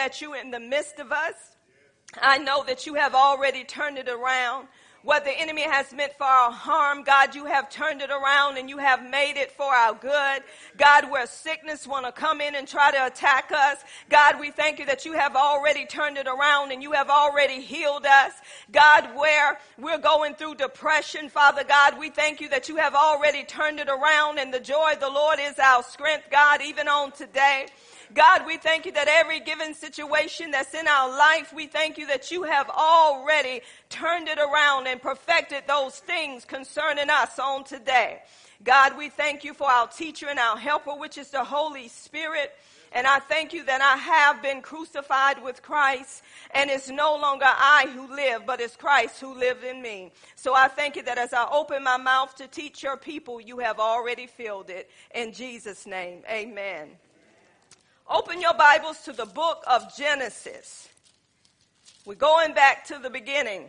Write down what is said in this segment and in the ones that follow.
that you in the midst of us. I know that you have already turned it around. What the enemy has meant for our harm, God, you have turned it around and you have made it for our good. God, where sickness want to come in and try to attack us, God, we thank you that you have already turned it around and you have already healed us. God, where we're going through depression, Father God, we thank you that you have already turned it around and the joy of the Lord is our strength, God, even on today. God, we thank you that every given situation that's in our life, we thank you that you have already turned it around and perfected those things concerning us on today. God, we thank you for our teacher and our helper, which is the Holy Spirit. And I thank you that I have been crucified with Christ and it's no longer I who live, but it's Christ who lives in me. So I thank you that as I open my mouth to teach your people, you have already filled it. In Jesus' name, amen. Open your Bibles to the book of Genesis. We're going back to the beginning.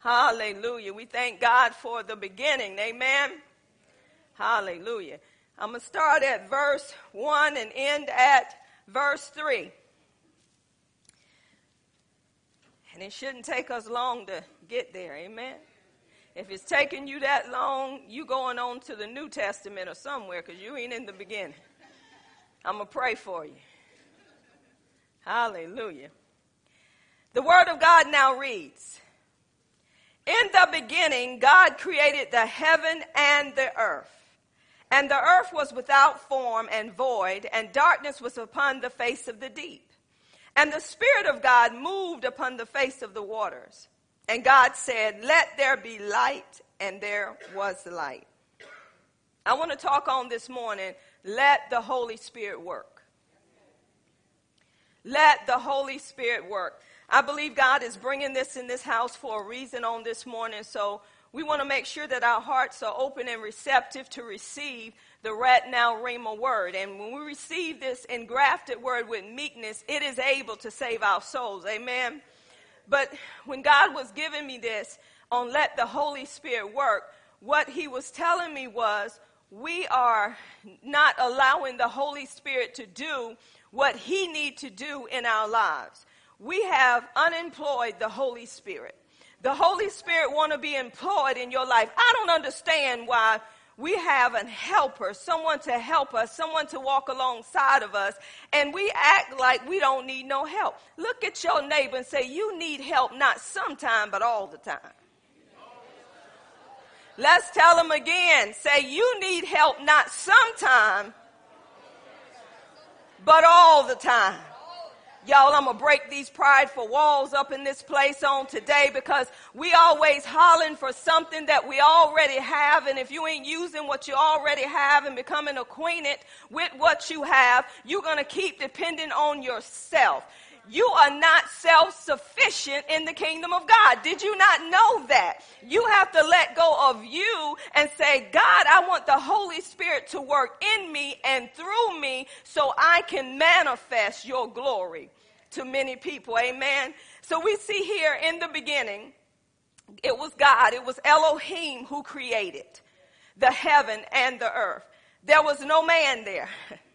Hallelujah. We thank God for the beginning. Amen. Hallelujah. I'm going to start at verse 1 and end at verse 3. And it shouldn't take us long to get there. Amen. If it's taking you that long, you going on to the New Testament or somewhere because you ain't in the beginning. I'm going to pray for you. Hallelujah. The Word of God now reads In the beginning, God created the heaven and the earth. And the earth was without form and void, and darkness was upon the face of the deep. And the Spirit of God moved upon the face of the waters. And God said, Let there be light, and there was light. I want to talk on this morning let the Holy Spirit work. Let the Holy Spirit work. I believe God is bringing this in this house for a reason on this morning. So we want to make sure that our hearts are open and receptive to receive the right now Rhema word. And when we receive this engrafted word with meekness, it is able to save our souls. Amen. But when God was giving me this on let the Holy Spirit work, what he was telling me was we are not allowing the Holy Spirit to do what he need to do in our lives. We have unemployed the Holy Spirit. The Holy Spirit want to be employed in your life. I don't understand why we have a helper, someone to help us, someone to walk alongside of us, and we act like we don't need no help. Look at your neighbor and say, You need help not sometime, but all the time. Let's tell them again. Say, you need help not sometime, but all the time. Y'all, I'm gonna break these prideful walls up in this place on today because we always hollering for something that we already have. And if you ain't using what you already have and becoming acquainted with what you have, you're gonna keep depending on yourself. You are not self sufficient in the kingdom of God. Did you not know that? You have to let go of you and say, God, I want the Holy Spirit to work in me and through me so I can manifest your glory to many people. Amen. So we see here in the beginning, it was God, it was Elohim who created the heaven and the earth. There was no man there.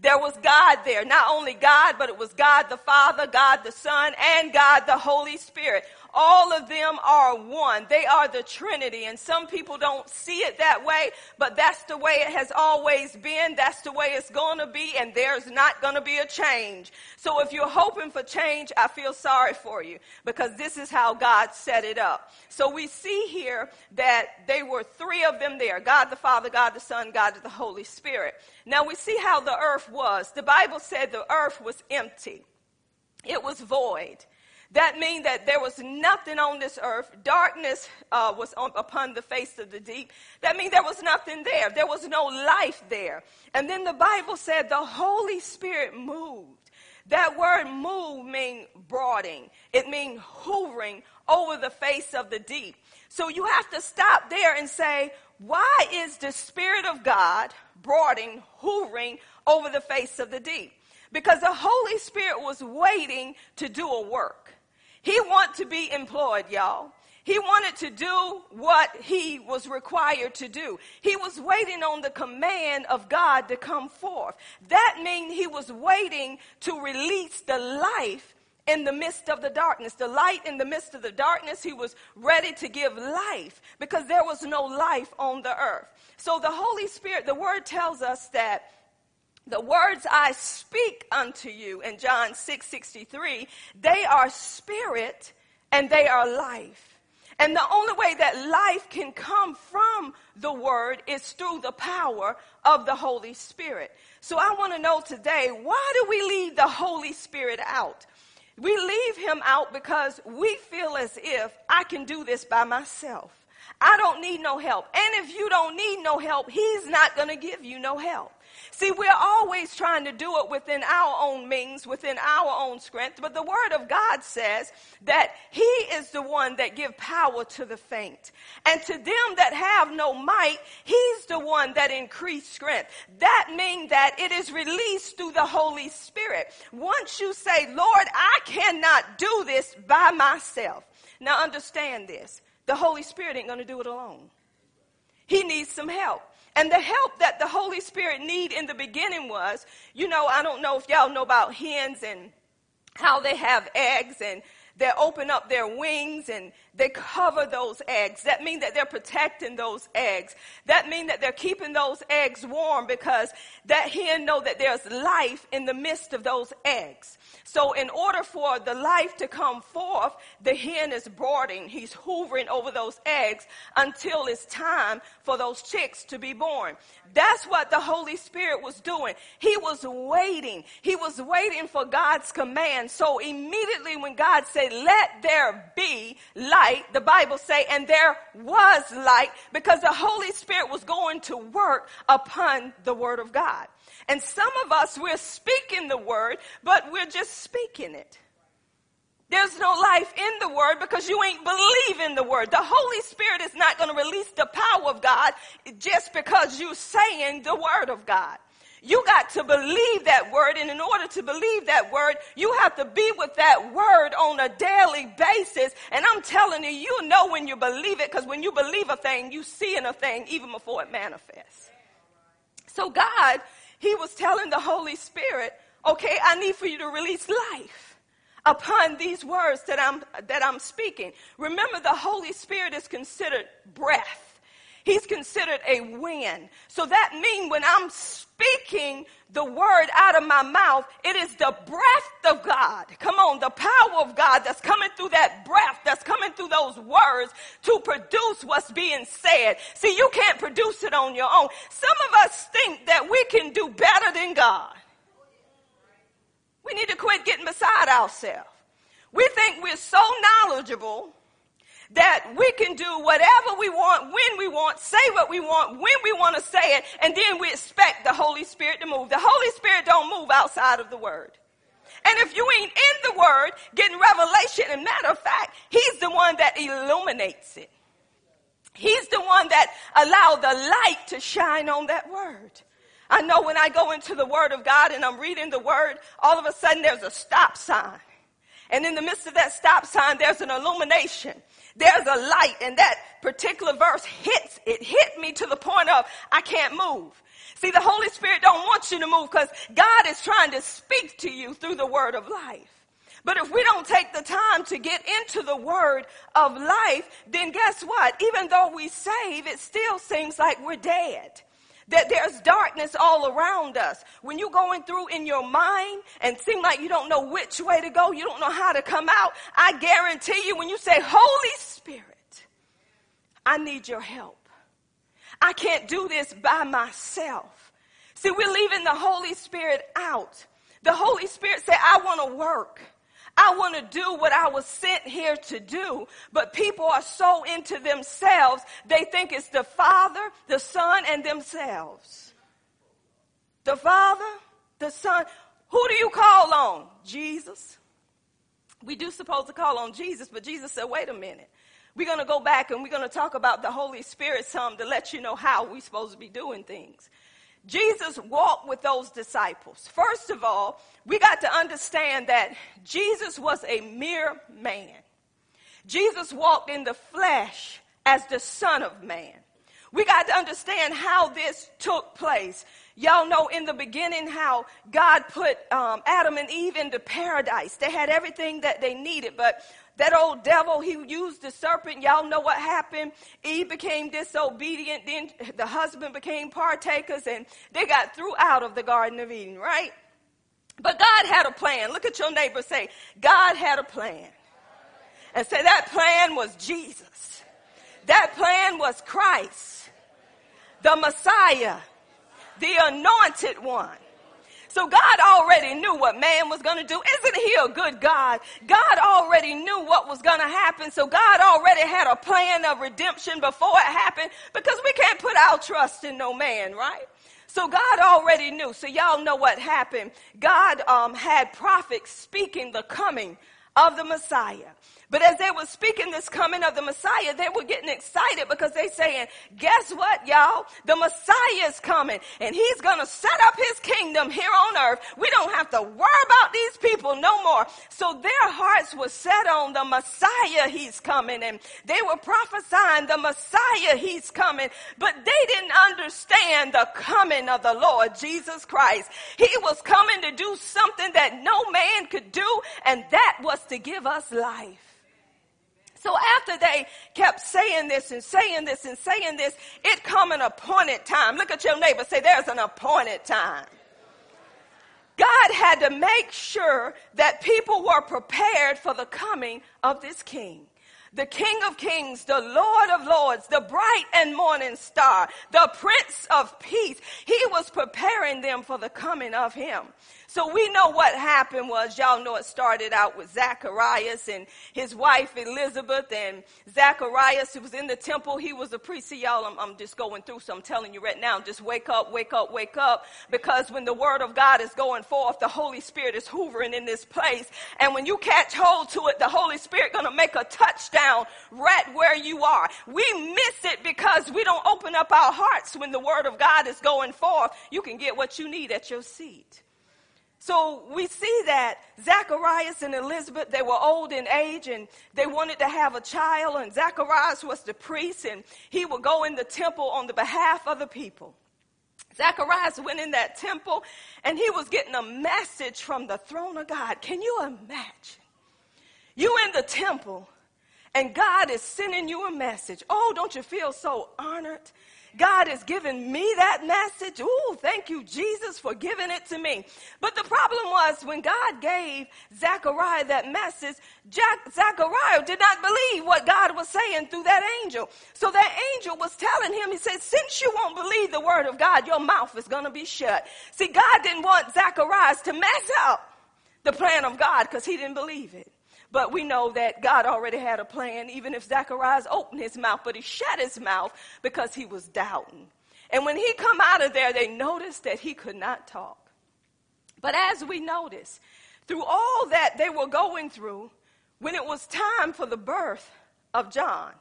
There was God there. Not only God, but it was God the Father, God the Son, and God the Holy Spirit. All of them are one. They are the Trinity. And some people don't see it that way, but that's the way it has always been. That's the way it's going to be. And there's not going to be a change. So if you're hoping for change, I feel sorry for you because this is how God set it up. So we see here that they were three of them there God the Father, God the Son, God the Holy Spirit. Now we see how the earth was. The Bible said the earth was empty, it was void. That means that there was nothing on this earth. Darkness uh, was on, upon the face of the deep. That means there was nothing there. There was no life there. And then the Bible said the Holy Spirit moved. That word move means brooding. It means hovering over the face of the deep. So you have to stop there and say, why is the Spirit of God brooding, hovering over the face of the deep? Because the Holy Spirit was waiting to do a work. He want to be employed, y'all. He wanted to do what he was required to do. He was waiting on the command of God to come forth. That means he was waiting to release the life in the midst of the darkness. The light in the midst of the darkness, he was ready to give life because there was no life on the earth. So the Holy Spirit, the word tells us that the words I speak unto you in John 6 63, they are spirit and they are life. And the only way that life can come from the word is through the power of the Holy Spirit. So I want to know today, why do we leave the Holy Spirit out? We leave him out because we feel as if I can do this by myself. I don't need no help. And if you don't need no help, he's not going to give you no help. See, we're always trying to do it within our own means, within our own strength, but the word of God says that he is the one that give power to the faint. And to them that have no might, he's the one that increase strength. That means that it is released through the Holy Spirit. Once you say, Lord, I cannot do this by myself. Now understand this. The Holy Spirit ain't going to do it alone. He needs some help. And the help that the Holy Spirit need in the beginning was, you know, I don't know if y'all know about hens and how they have eggs and they open up their wings and they cover those eggs. That means that they're protecting those eggs. That means that they're keeping those eggs warm because that hen know that there's life in the midst of those eggs. So in order for the life to come forth, the hen is brooding. He's hovering over those eggs until it's time for those chicks to be born. That's what the Holy Spirit was doing. He was waiting. He was waiting for God's command. So immediately when God said, let there be light, the Bible say, and there was light because the Holy Spirit was going to work upon the word of God. And some of us, we're speaking the word, but we're just speaking it. There's no life in the word because you ain't believing the word. The Holy Spirit is not going to release the power of God just because you're saying the word of God. You got to believe that word, and in order to believe that word, you have to be with that word on a daily basis. And I'm telling you, you know when you believe it, because when you believe a thing, you see in a thing even before it manifests. So God he was telling the Holy Spirit, okay, I need for you to release life upon these words that I'm, that I'm speaking. Remember, the Holy Spirit is considered breath. He's considered a wind. So that means when I'm speaking the word out of my mouth, it is the breath of God. Come on, the power of God that's coming through that breath, that's coming through those words to produce what's being said. See, you can't produce it on your own. Some of us think that we can do better than God. We need to quit getting beside ourselves. We think we're so knowledgeable that we can do whatever we want, when we want, say what we want, when we want to say it, and then we expect the Holy Spirit to move. The Holy Spirit don't move outside of the Word. And if you ain't in the Word, getting revelation, and matter of fact, He's the one that illuminates it. He's the one that allowed the light to shine on that Word. I know when I go into the Word of God and I'm reading the Word, all of a sudden there's a stop sign. And in the midst of that stop sign, there's an illumination. There's a light and that particular verse hits, it hit me to the point of I can't move. See, the Holy Spirit don't want you to move because God is trying to speak to you through the word of life. But if we don't take the time to get into the word of life, then guess what? Even though we save, it still seems like we're dead that there's darkness all around us. When you're going through in your mind and seem like you don't know which way to go, you don't know how to come out, I guarantee you when you say, Holy Spirit, I need your help. I can't do this by myself. See, we're leaving the Holy Spirit out. The Holy Spirit said, I want to work. I want to do what I was sent here to do. But people are so into themselves, they think it's the Father, the Son, and themselves. The Father, the Son. Who do you call on? Jesus. We do suppose to call on Jesus, but Jesus said, wait a minute. We're going to go back and we're going to talk about the Holy Spirit some to let you know how we're supposed to be doing things. Jesus walked with those disciples. First of all, we got to understand that Jesus was a mere man. Jesus walked in the flesh as the Son of Man. We got to understand how this took place. Y'all know in the beginning how God put um, Adam and Eve into paradise. They had everything that they needed, but that old devil, he used the serpent. Y'all know what happened. Eve became disobedient. Then the husband became partakers and they got threw out of the Garden of Eden, right? But God had a plan. Look at your neighbor say, God had a plan. And say that plan was Jesus. That plan was Christ, the Messiah, the anointed one. So God already knew what man was going to do. Isn't he a good God? God already knew what was going to happen. So God already had a plan of redemption before it happened because we can't put our trust in no man, right? So God already knew. So y'all know what happened. God um, had prophets speaking the coming of the Messiah. But as they were speaking this coming of the Messiah, they were getting excited because they saying, guess what, y'all? The Messiah is coming and he's going to set up his kingdom here on earth. We don't have to worry about these people no more. So their hearts were set on the Messiah, he's coming. And they were prophesying the Messiah, he's coming. But they didn't understand the coming of the Lord Jesus Christ. He was coming to do something that no man could do, and that was to give us life. So after they kept saying this and saying this and saying this, it come an appointed time. Look at your neighbor, say there's an appointed time. God had to make sure that people were prepared for the coming of this king the King of Kings, the Lord of Lords, the bright and morning star, the Prince of Peace. He was preparing them for the coming of him. So we know what happened was, y'all know it started out with Zacharias and his wife Elizabeth and Zacharias who was in the temple. He was a priest. See y'all, I'm, I'm just going through, so I'm telling you right now, just wake up, wake up, wake up. Because when the word of God is going forth, the Holy Spirit is hoovering in this place. And when you catch hold to it, the Holy Spirit gonna make a touchdown right where you are. We miss it because we don't open up our hearts when the word of God is going forth. You can get what you need at your seat. So we see that Zacharias and Elizabeth, they were old in age and they wanted to have a child and Zacharias was the priest and he would go in the temple on the behalf of the people. Zacharias went in that temple and he was getting a message from the throne of God. Can you imagine? You in the temple and God is sending you a message. Oh, don't you feel so honored? God has given me that message. Ooh, thank you, Jesus, for giving it to me. But the problem was when God gave Zechariah that message, Jack, Zechariah did not believe what God was saying through that angel. So that angel was telling him, he said, since you won't believe the word of God, your mouth is going to be shut. See, God didn't want Zacharias to mess up the plan of God because he didn't believe it. But we know that God already had a plan, even if Zacharias opened his mouth, but he shut his mouth because he was doubting. And when he come out of there, they noticed that he could not talk. But as we notice, through all that they were going through, when it was time for the birth of John,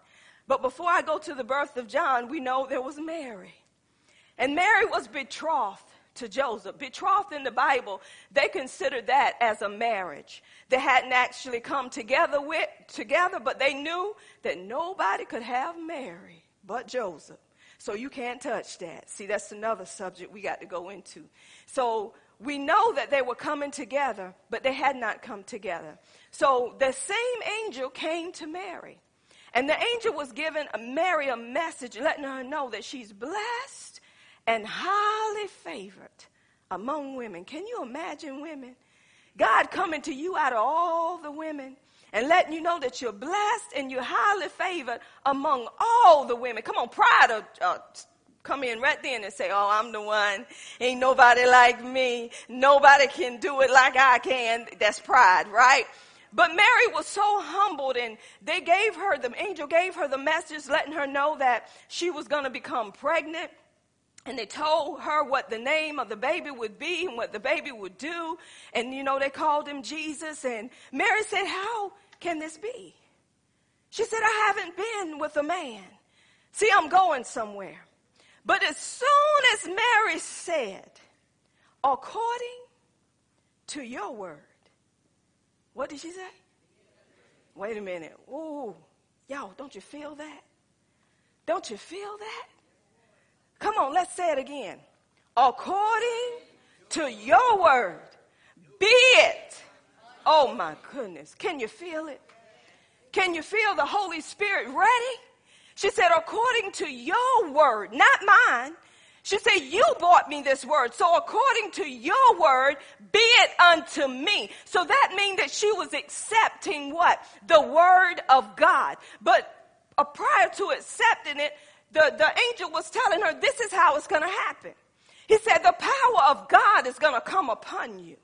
but before I go to the birth of John, we know there was Mary. And Mary was betrothed to Joseph. Betrothed in the Bible, they considered that as a marriage. They hadn't actually come together with together, but they knew that nobody could have Mary but Joseph. So you can't touch that. See, that's another subject we got to go into. So we know that they were coming together, but they had not come together. So the same angel came to Mary. And the angel was giving Mary a message letting her know that she's blessed and highly favored among women. Can you imagine women? God coming to you out of all the women and letting you know that you're blessed and you're highly favored among all the women. Come on, pride will uh, come in right then and say, Oh, I'm the one. Ain't nobody like me. Nobody can do it like I can. That's pride, right? But Mary was so humbled and they gave her, the angel gave her the message letting her know that she was going to become pregnant and they told her what the name of the baby would be and what the baby would do. And, you know, they called him Jesus. And Mary said, How can this be? She said, I haven't been with a man. See, I'm going somewhere. But as soon as Mary said, according to your word, what did she say? Wait a minute. Ooh, y'all, don't you feel that? Don't you feel that? Come on, let's say it again. According to your word, be it. Oh my goodness. Can you feel it? Can you feel the Holy Spirit ready? She said, according to your word, not mine. She said, You bought me this word. So according to your word, be it unto me. So that means that she was accepting what? The word of God. But uh, prior to accepting it, the, the angel was telling her, This is how it's going to happen. He said, The power of God is going to come upon you.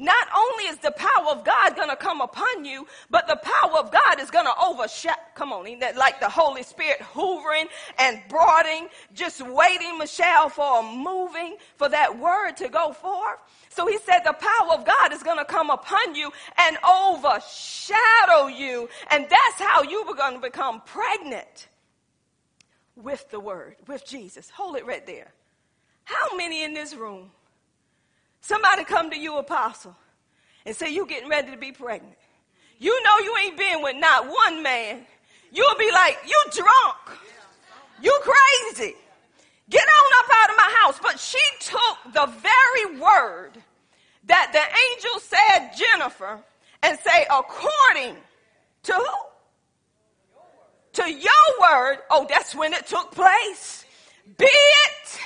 Not only is the power of God going to come upon you, but the power of God is going to overshadow. Come on, like the Holy Spirit hoovering and brooding, just waiting, Michelle, for a moving, for that word to go forth. So he said the power of God is going to come upon you and overshadow you. And that's how you were going to become pregnant with the word, with Jesus. Hold it right there. How many in this room Somebody come to you, apostle, and say you getting ready to be pregnant. You know you ain't been with not one man. You'll be like, you drunk. You crazy. Get on up out of my house. But she took the very word that the angel said, Jennifer, and say, according to who? To your word. Oh, that's when it took place. Be it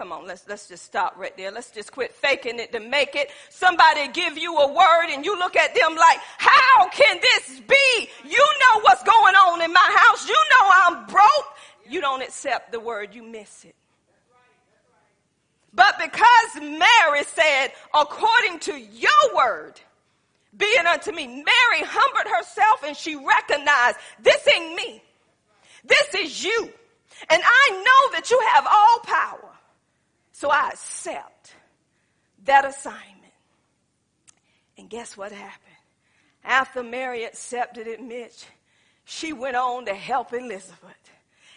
Come on, let's, let's just stop right there. Let's just quit faking it to make it. Somebody give you a word and you look at them like, how can this be? You know what's going on in my house. You know I'm broke. You don't accept the word, you miss it. But because Mary said, according to your word, be it unto me, Mary humbled herself and she recognized, this ain't me. This is you. And I know that you have all power. So I accept that assignment. And guess what happened? After Mary accepted it, Mitch, she went on to help Elizabeth.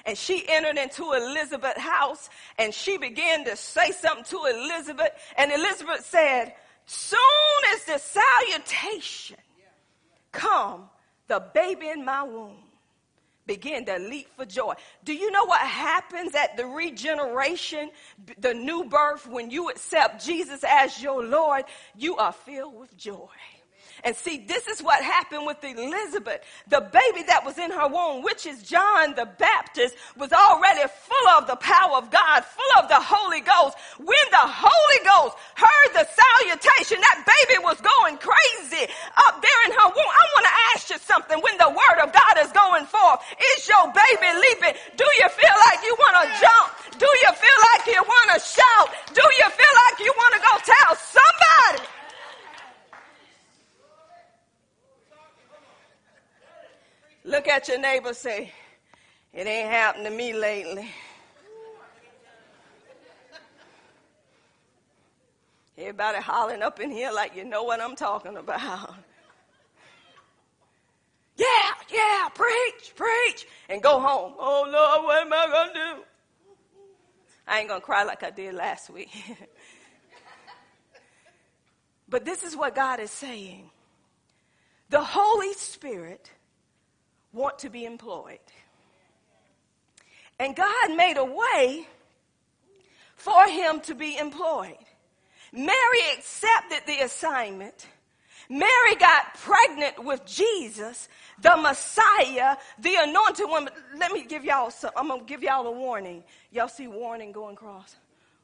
And she entered into Elizabeth's house and she began to say something to Elizabeth. And Elizabeth said, Soon as the salutation come, the baby in my womb begin to leap for joy. Do you know what happens at the regeneration, the new birth, when you accept Jesus as your Lord? You are filled with joy. And see, this is what happened with Elizabeth. The baby that was in her womb, which is John the Baptist, was already full of the power of God, full of the Holy Ghost. When the Holy Ghost heard the salutation, that baby was going crazy up there in her womb. I want to ask you something. When the word of God is going forth, is your baby leaping? Do you feel like you want to jump? Do you feel like you want to shout? Do you feel like you want to go tell somebody? Look at your neighbor say, it ain't happened to me lately. Everybody hollering up in here like you know what I'm talking about. Yeah, yeah, preach, preach, and go home. Oh Lord, what am I gonna do? I ain't gonna cry like I did last week. but this is what God is saying. The Holy Spirit want to be employed. And God made a way for him to be employed. Mary accepted the assignment. Mary got pregnant with Jesus, the Messiah, the anointed one. Let me give y'all some, I'm going to give y'all a warning. Y'all see warning going across?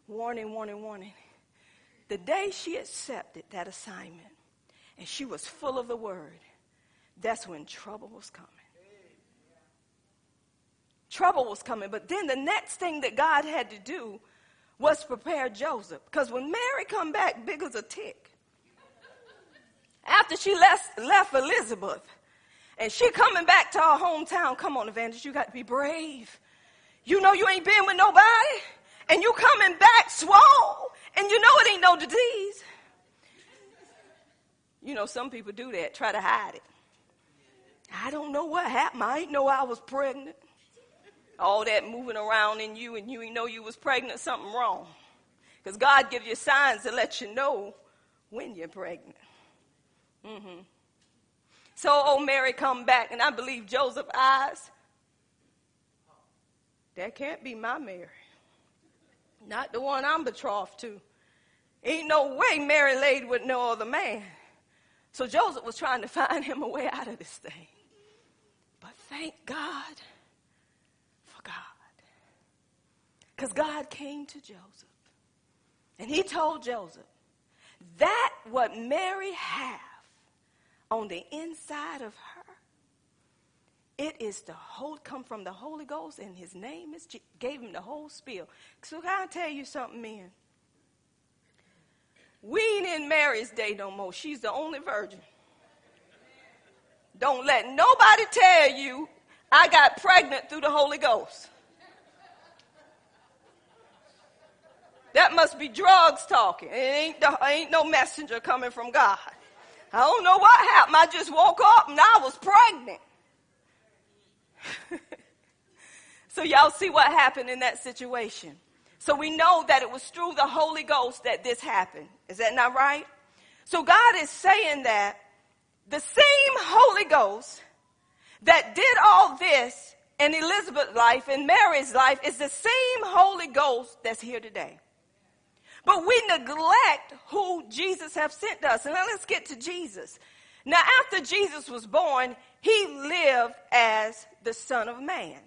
Warning, warning, warning. The day she accepted that assignment and she was full of the word, that's when trouble was coming trouble was coming. But then the next thing that God had to do was prepare Joseph. Because when Mary come back, big as a tick. After she left, left Elizabeth, and she coming back to our hometown, come on, evangelist, you got to be brave. You know you ain't been with nobody, and you coming back swole, and you know it ain't no disease. You know, some people do that, try to hide it. I don't know what happened. I ain't know I was pregnant all that moving around in you and you know you was pregnant, something wrong. Because God gives you signs to let you know when you're pregnant. Mm-hmm. So old Mary come back, and I believe Joseph eyes. That can't be my Mary. Not the one I'm betrothed to. Ain't no way Mary laid with no other man. So Joseph was trying to find him a way out of this thing. But thank God for God. Because God came to Joseph. And he told Joseph, that what Mary have on the inside of her, it is the whole come from the Holy Ghost, and his name is gave him the whole spiel. So can I tell you something, man? We ain't in Mary's day no more. She's the only virgin. Don't let nobody tell you I got pregnant through the Holy Ghost. That must be drugs talking. It ain't, the, ain't no messenger coming from God. I don't know what happened. I just woke up and I was pregnant. so y'all see what happened in that situation. So we know that it was through the Holy Ghost that this happened. Is that not right? So God is saying that the same Holy Ghost that did all this in Elizabeth's life and Mary's life is the same Holy Ghost that's here today. But we neglect who Jesus have sent us. And now let's get to Jesus. Now, after Jesus was born, he lived as the Son of Man.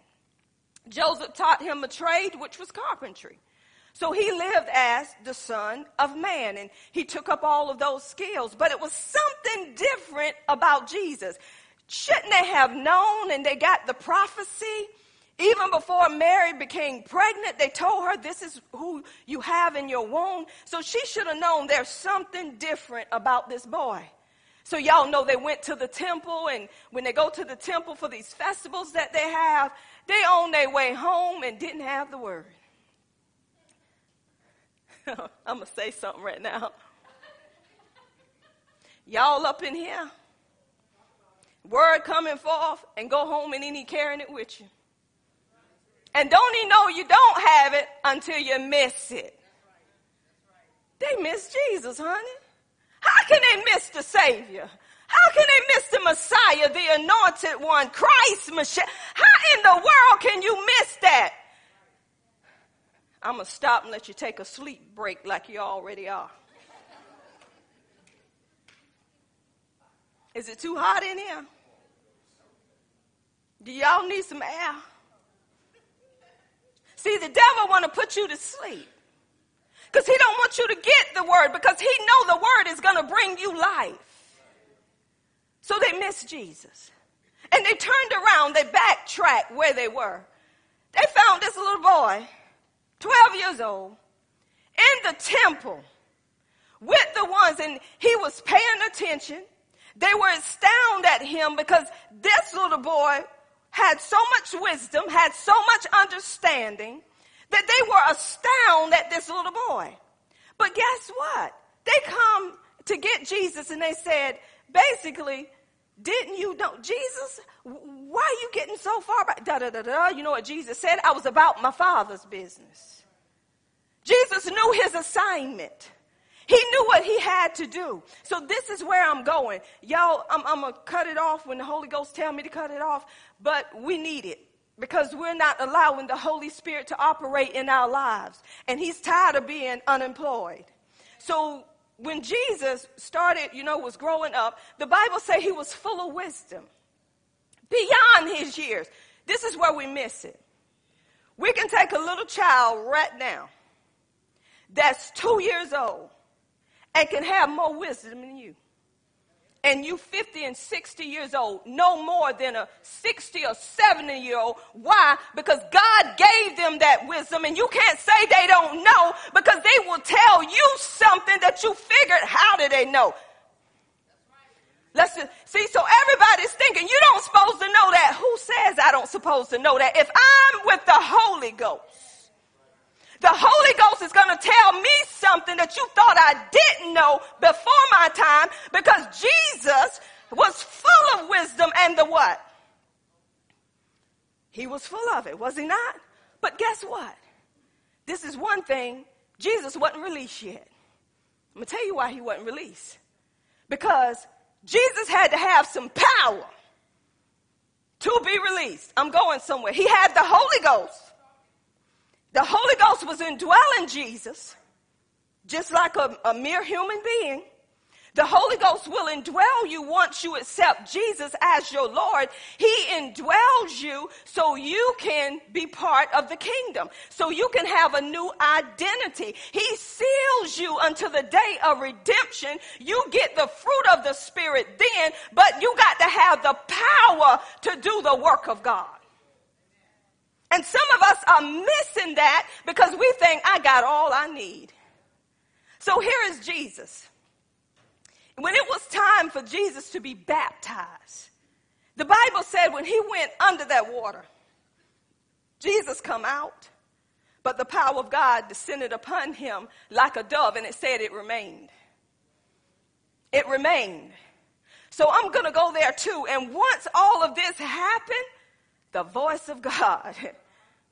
Joseph taught him a trade, which was carpentry. So he lived as the Son of Man, and he took up all of those skills. But it was something different about Jesus. Shouldn't they have known and they got the prophecy? Even before Mary became pregnant, they told her this is who you have in your womb. So she should have known there's something different about this boy. So y'all know they went to the temple, and when they go to the temple for these festivals that they have, they on their way home and didn't have the word. I'm to say something right now. Y'all up in here, word coming forth, and go home and any carrying it with you. And don't even know you don't have it until you miss it. They miss Jesus, honey. How can they miss the Savior? How can they miss the Messiah, the anointed one, Christ, Messiah? How in the world can you miss that? I'm going to stop and let you take a sleep break like you already are. Is it too hot in here? Do y'all need some air? See, the devil want to put you to sleep. Because he don't want you to get the word because he know the word is going to bring you life. So they missed Jesus. And they turned around, they backtracked where they were. They found this little boy 12 years old, in the temple with the ones, and he was paying attention. They were astounded at him because this little boy had so much wisdom, had so much understanding, that they were astounded at this little boy. But guess what? They come to get Jesus and they said, basically, didn't you know Jesus? Why are you getting so far back? Da da da da. You know what Jesus said? I was about my father's business. Jesus knew his assignment. He knew what he had to do. So this is where I'm going. Y'all, I'm, I'm gonna cut it off when the Holy Ghost tell me to cut it off, but we need it because we're not allowing the Holy Spirit to operate in our lives. And he's tired of being unemployed. So when Jesus started, you know, was growing up, the Bible say he was full of wisdom beyond his years. This is where we miss it. We can take a little child right now that's two years old and can have more wisdom than you and you 50 and 60 years old, no more than a 60 or 70 year old. Why? Because God gave them that wisdom and you can't say they don't know because they will tell you something that you figured. How do they know? Let's just, see, so everybody's thinking you don't supposed to know that. Who says I don't supposed to know that? If I'm with the Holy Ghost, the Holy Ghost is going to tell me something that you thought I didn't know before my time because Jesus was full of wisdom and the what? He was full of it, was he not? But guess what? This is one thing. Jesus wasn't released yet. I'm going to tell you why he wasn't released. Because Jesus had to have some power to be released. I'm going somewhere. He had the Holy Ghost. The Holy Ghost was indwelling Jesus, just like a, a mere human being. The Holy Ghost will indwell you once you accept Jesus as your Lord. He indwells you so you can be part of the kingdom, so you can have a new identity. He seals you until the day of redemption. You get the fruit of the Spirit then, but you got to have the power to do the work of God. And some of us are missing that because we think I got all I need. So here is Jesus. When it was time for Jesus to be baptized, the Bible said when he went under that water, Jesus come out, but the power of God descended upon him like a dove, and it said it remained. It remained. So I'm going to go there too. And once all of this happened, the voice of God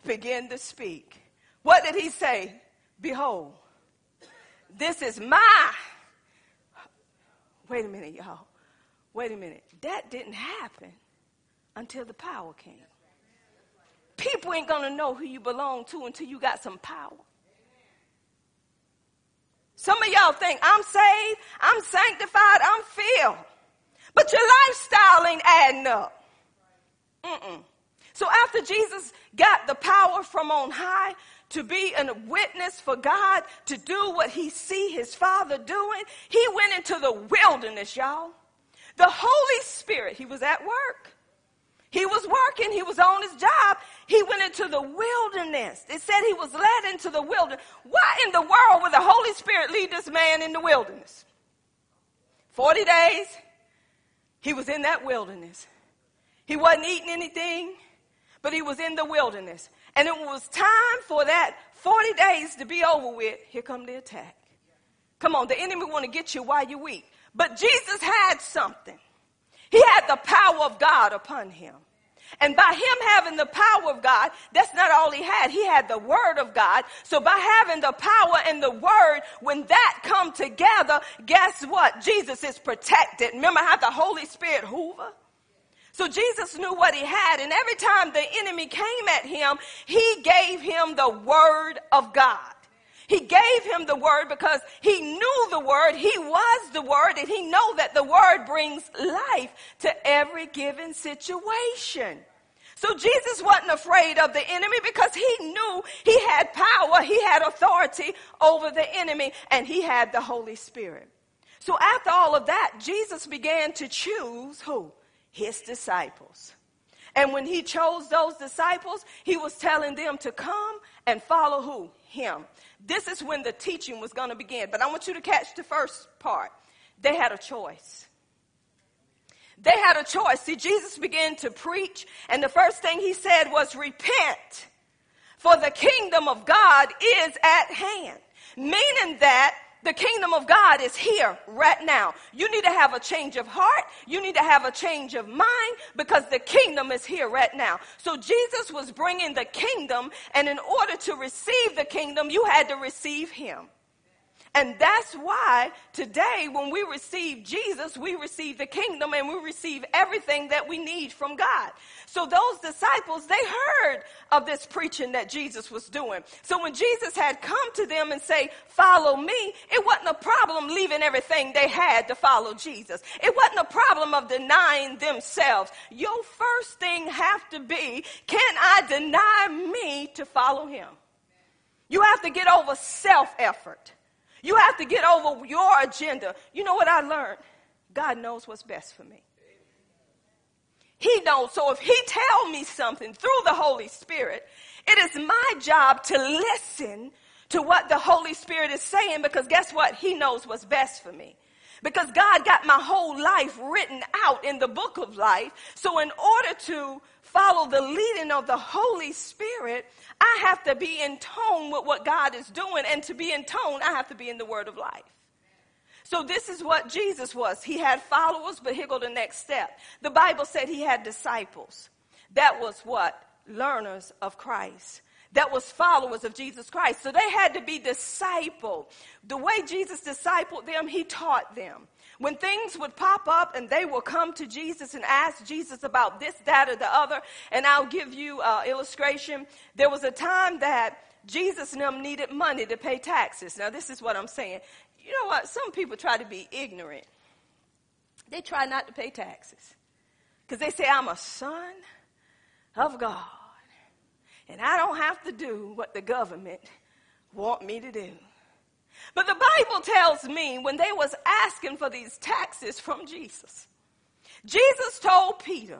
began to speak. What did he say? Behold, this is my Wait a minute, y'all. Wait a minute. That didn't happen until the power came. People ain't going to know who you belong to until you got some power. Some of y'all think, I'm saved, I'm sanctified, I'm filled. But your lifestyle ain't adding up. Mm-mm. So after Jesus got the power from on high, to be a witness for God, to do what he see his father doing, he went into the wilderness, y'all. The Holy Spirit, he was at work. He was working, he was on his job. He went into the wilderness. It said he was led into the wilderness. Why in the world would the Holy Spirit lead this man in the wilderness? 40 days, he was in that wilderness. He wasn't eating anything, but he was in the wilderness. And it was time for that 40 days to be over with. Here come the attack. Come on, the enemy want to get you while you're weak. But Jesus had something. He had the power of God upon him. And by him having the power of God, that's not all he had. He had the word of God. So by having the power and the word, when that come together, guess what? Jesus is protected. Remember how the Holy Spirit hoover? So Jesus knew what he had, and every time the enemy came at him, he gave him the word of God. He gave him the word because he knew the word, he was the word, and he know that the word brings life to every given situation. So Jesus wasn't afraid of the enemy because he knew he had power, he had authority over the enemy, and he had the Holy Spirit. So after all of that, Jesus began to choose who? His disciples. And when he chose those disciples, he was telling them to come and follow who? Him. This is when the teaching was going to begin. But I want you to catch the first part. They had a choice. They had a choice. See, Jesus began to preach, and the first thing he said was, Repent, for the kingdom of God is at hand. Meaning that the kingdom of God is here right now. You need to have a change of heart. You need to have a change of mind because the kingdom is here right now. So Jesus was bringing the kingdom, and in order to receive the kingdom, you had to receive him. And that's why today, when we receive Jesus, we receive the kingdom and we receive everything that we need from God. So those disciples, they heard of this preaching that Jesus was doing. So when Jesus had come to them and say, follow me, it wasn't a problem leaving everything they had to follow Jesus. It wasn't a problem of denying themselves. Your first thing have to be, can I deny me to follow him? You have to get over self effort. You have to get over your agenda. You know what I learned? God knows what's best for me. He knows. So if he tell me something through the Holy Spirit, it is my job to listen to what the Holy Spirit is saying because guess what? He knows what's best for me. Because God got my whole life written out in the book of life. So in order to follow the leading of the Holy Spirit, I have to be in tone with what God is doing. And to be in tone, I have to be in the word of life. So this is what Jesus was. He had followers, but here go the next step. The Bible said he had disciples. That was what? Learners of Christ. That was followers of Jesus Christ. So they had to be discipled. The way Jesus discipled them, he taught them. When things would pop up and they will come to Jesus and ask Jesus about this, that, or the other. And I'll give you an illustration. There was a time that Jesus and them needed money to pay taxes. Now, this is what I'm saying. You know what? Some people try to be ignorant. They try not to pay taxes because they say, I'm a son of God. And I don't have to do what the government want me to do. But the Bible tells me when they was asking for these taxes from Jesus, Jesus told Peter,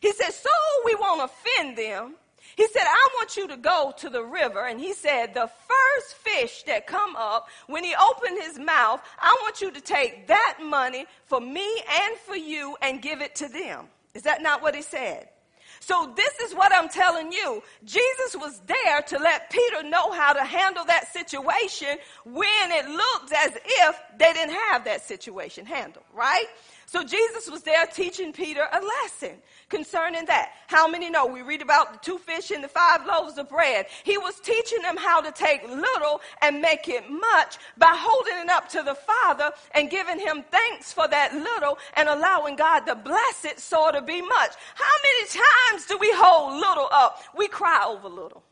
he said, so we won't offend them. He said, I want you to go to the river. And he said, the first fish that come up, when he opened his mouth, I want you to take that money for me and for you and give it to them. Is that not what he said? So this is what I'm telling you. Jesus was there to let Peter know how to handle that situation when it looked as if they didn't have that situation handled, right? So Jesus was there teaching Peter a lesson concerning that. How many know? We read about the two fish and the five loaves of bread. He was teaching them how to take little and make it much by holding it up to the Father and giving him thanks for that little and allowing God to bless it so to be much. How many times do we hold little up? We cry over little.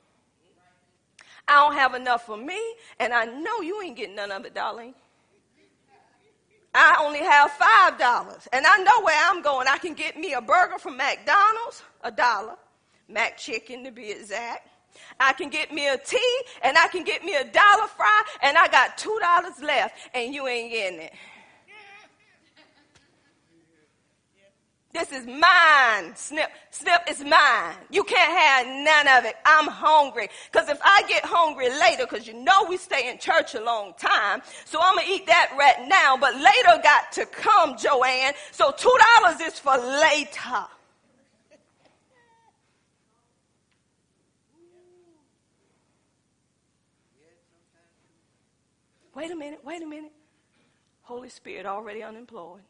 I don't have enough for me, and I know you ain't getting none of it, darling. I only have five dollars, and I know where I'm going. I can get me a burger from McDonald's, a dollar, McChicken to be exact. I can get me a tea, and I can get me a dollar fry, and I got two dollars left, and you ain't getting it. This is mine. Snip, snip is mine. You can't have none of it. I'm hungry. Because if I get hungry later, because you know we stay in church a long time, so I'm going to eat that right now, but later got to come, Joanne. So $2 is for later. Wait a minute, wait a minute. Holy Spirit already unemployed.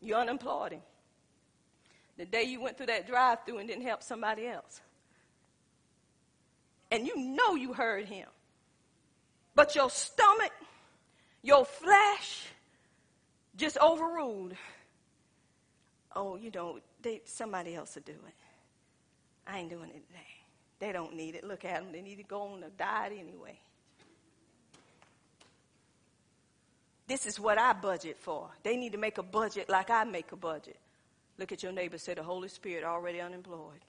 You unemployed him. The day you went through that drive through and didn't help somebody else. And you know you heard him. But your stomach, your flesh, just overruled. Oh, you know, they, somebody else will do it. I ain't doing it today. They don't need it. Look at them. They need to go on a diet anyway. This is what I budget for. They need to make a budget like I make a budget. Look at your neighbor, say the Holy Spirit already unemployed.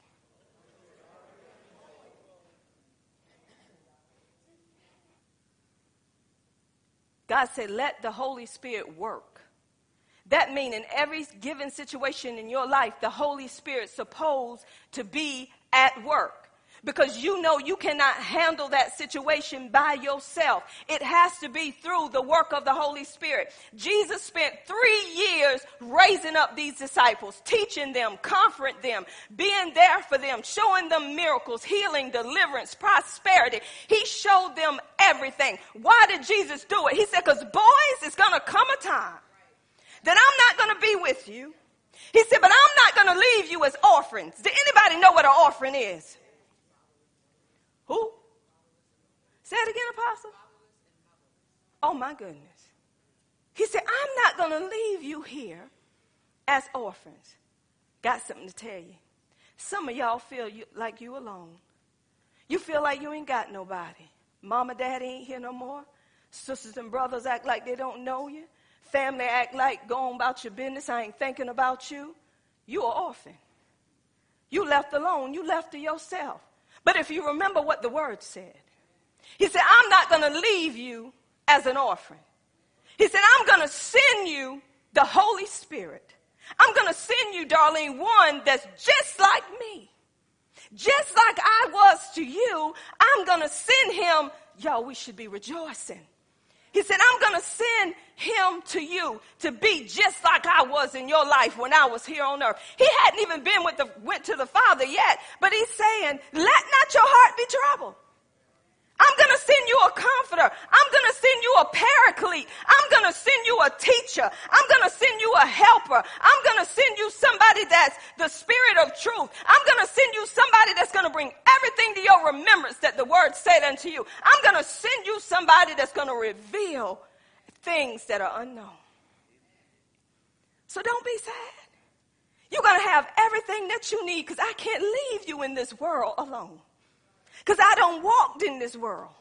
God said, let the Holy Spirit work. That means in every given situation in your life, the Holy Spirit's supposed to be at work because you know you cannot handle that situation by yourself. It has to be through the work of the Holy Spirit. Jesus spent three years raising up these disciples, teaching them, comforting them, being there for them, showing them miracles, healing, deliverance, prosperity. He showed them everything. Why did Jesus do it? He said, because boys, it's going to come a time that I'm not going to be with you. He said, but I'm not going to leave you as orphans. Did anybody know what an orphan is? Who? Say it again, Apostle. Oh my goodness. He said, I'm not going to leave you here as orphans. Got something to tell you. Some of y'all feel you, like you alone. You feel like you ain't got nobody. Mama, daddy ain't here no more. Sisters and brothers act like they don't know you. Family act like go on about your business. I ain't thinking about you. You are orphan. You left alone. You left to yourself. But if you remember what the word said, he said, I'm not going to leave you as an orphan. He said, I'm going to send you the Holy Spirit. I'm going to send you, Darlene, one that's just like me. Just like I was to you, I'm going to send him. Y'all, we should be rejoicing. He said, I'm going to send him to you to be just like I was in your life when I was here on earth. He hadn't even been with the, went to the Father yet, but he's saying, let not your heart be troubled. I'm going to send you a comforter. I'm going to send you a paraclete. I'm going to send you a teacher. I'm going to send you a helper. I'm going to send you somebody that's the spirit of truth. I'm going to send you somebody that's going to bring everything to your remembrance that the word said unto you. I'm going to send you somebody that's going to reveal things that are unknown. So don't be sad. You're going to have everything that you need because I can't leave you in this world alone. Because I don't walk in this world.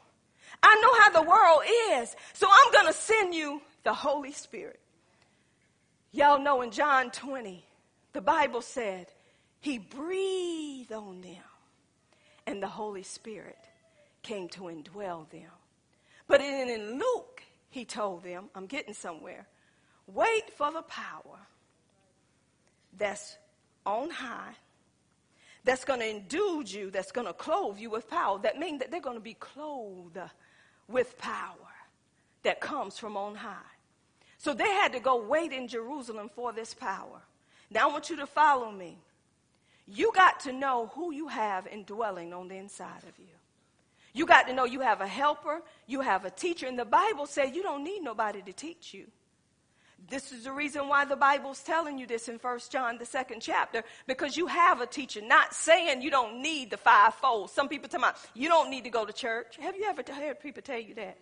I know how the world is. So I'm going to send you the Holy Spirit. Y'all know in John 20, the Bible said, He breathed on them, and the Holy Spirit came to indwell them. But in, in Luke, he told them, I'm getting somewhere, wait for the power that's on high, that's going to endue you, that's going to clothe you with power. That means that they're going to be clothed with power that comes from on high. So they had to go wait in Jerusalem for this power. Now I want you to follow me. You got to know who you have indwelling on the inside of you. You got to know you have a helper, you have a teacher, and the Bible says you don't need nobody to teach you. This is the reason why the Bible's telling you this in First John, the second chapter, because you have a teacher. Not saying you don't need the fivefold. Some people tell me, you don't need to go to church. Have you ever heard people tell you that?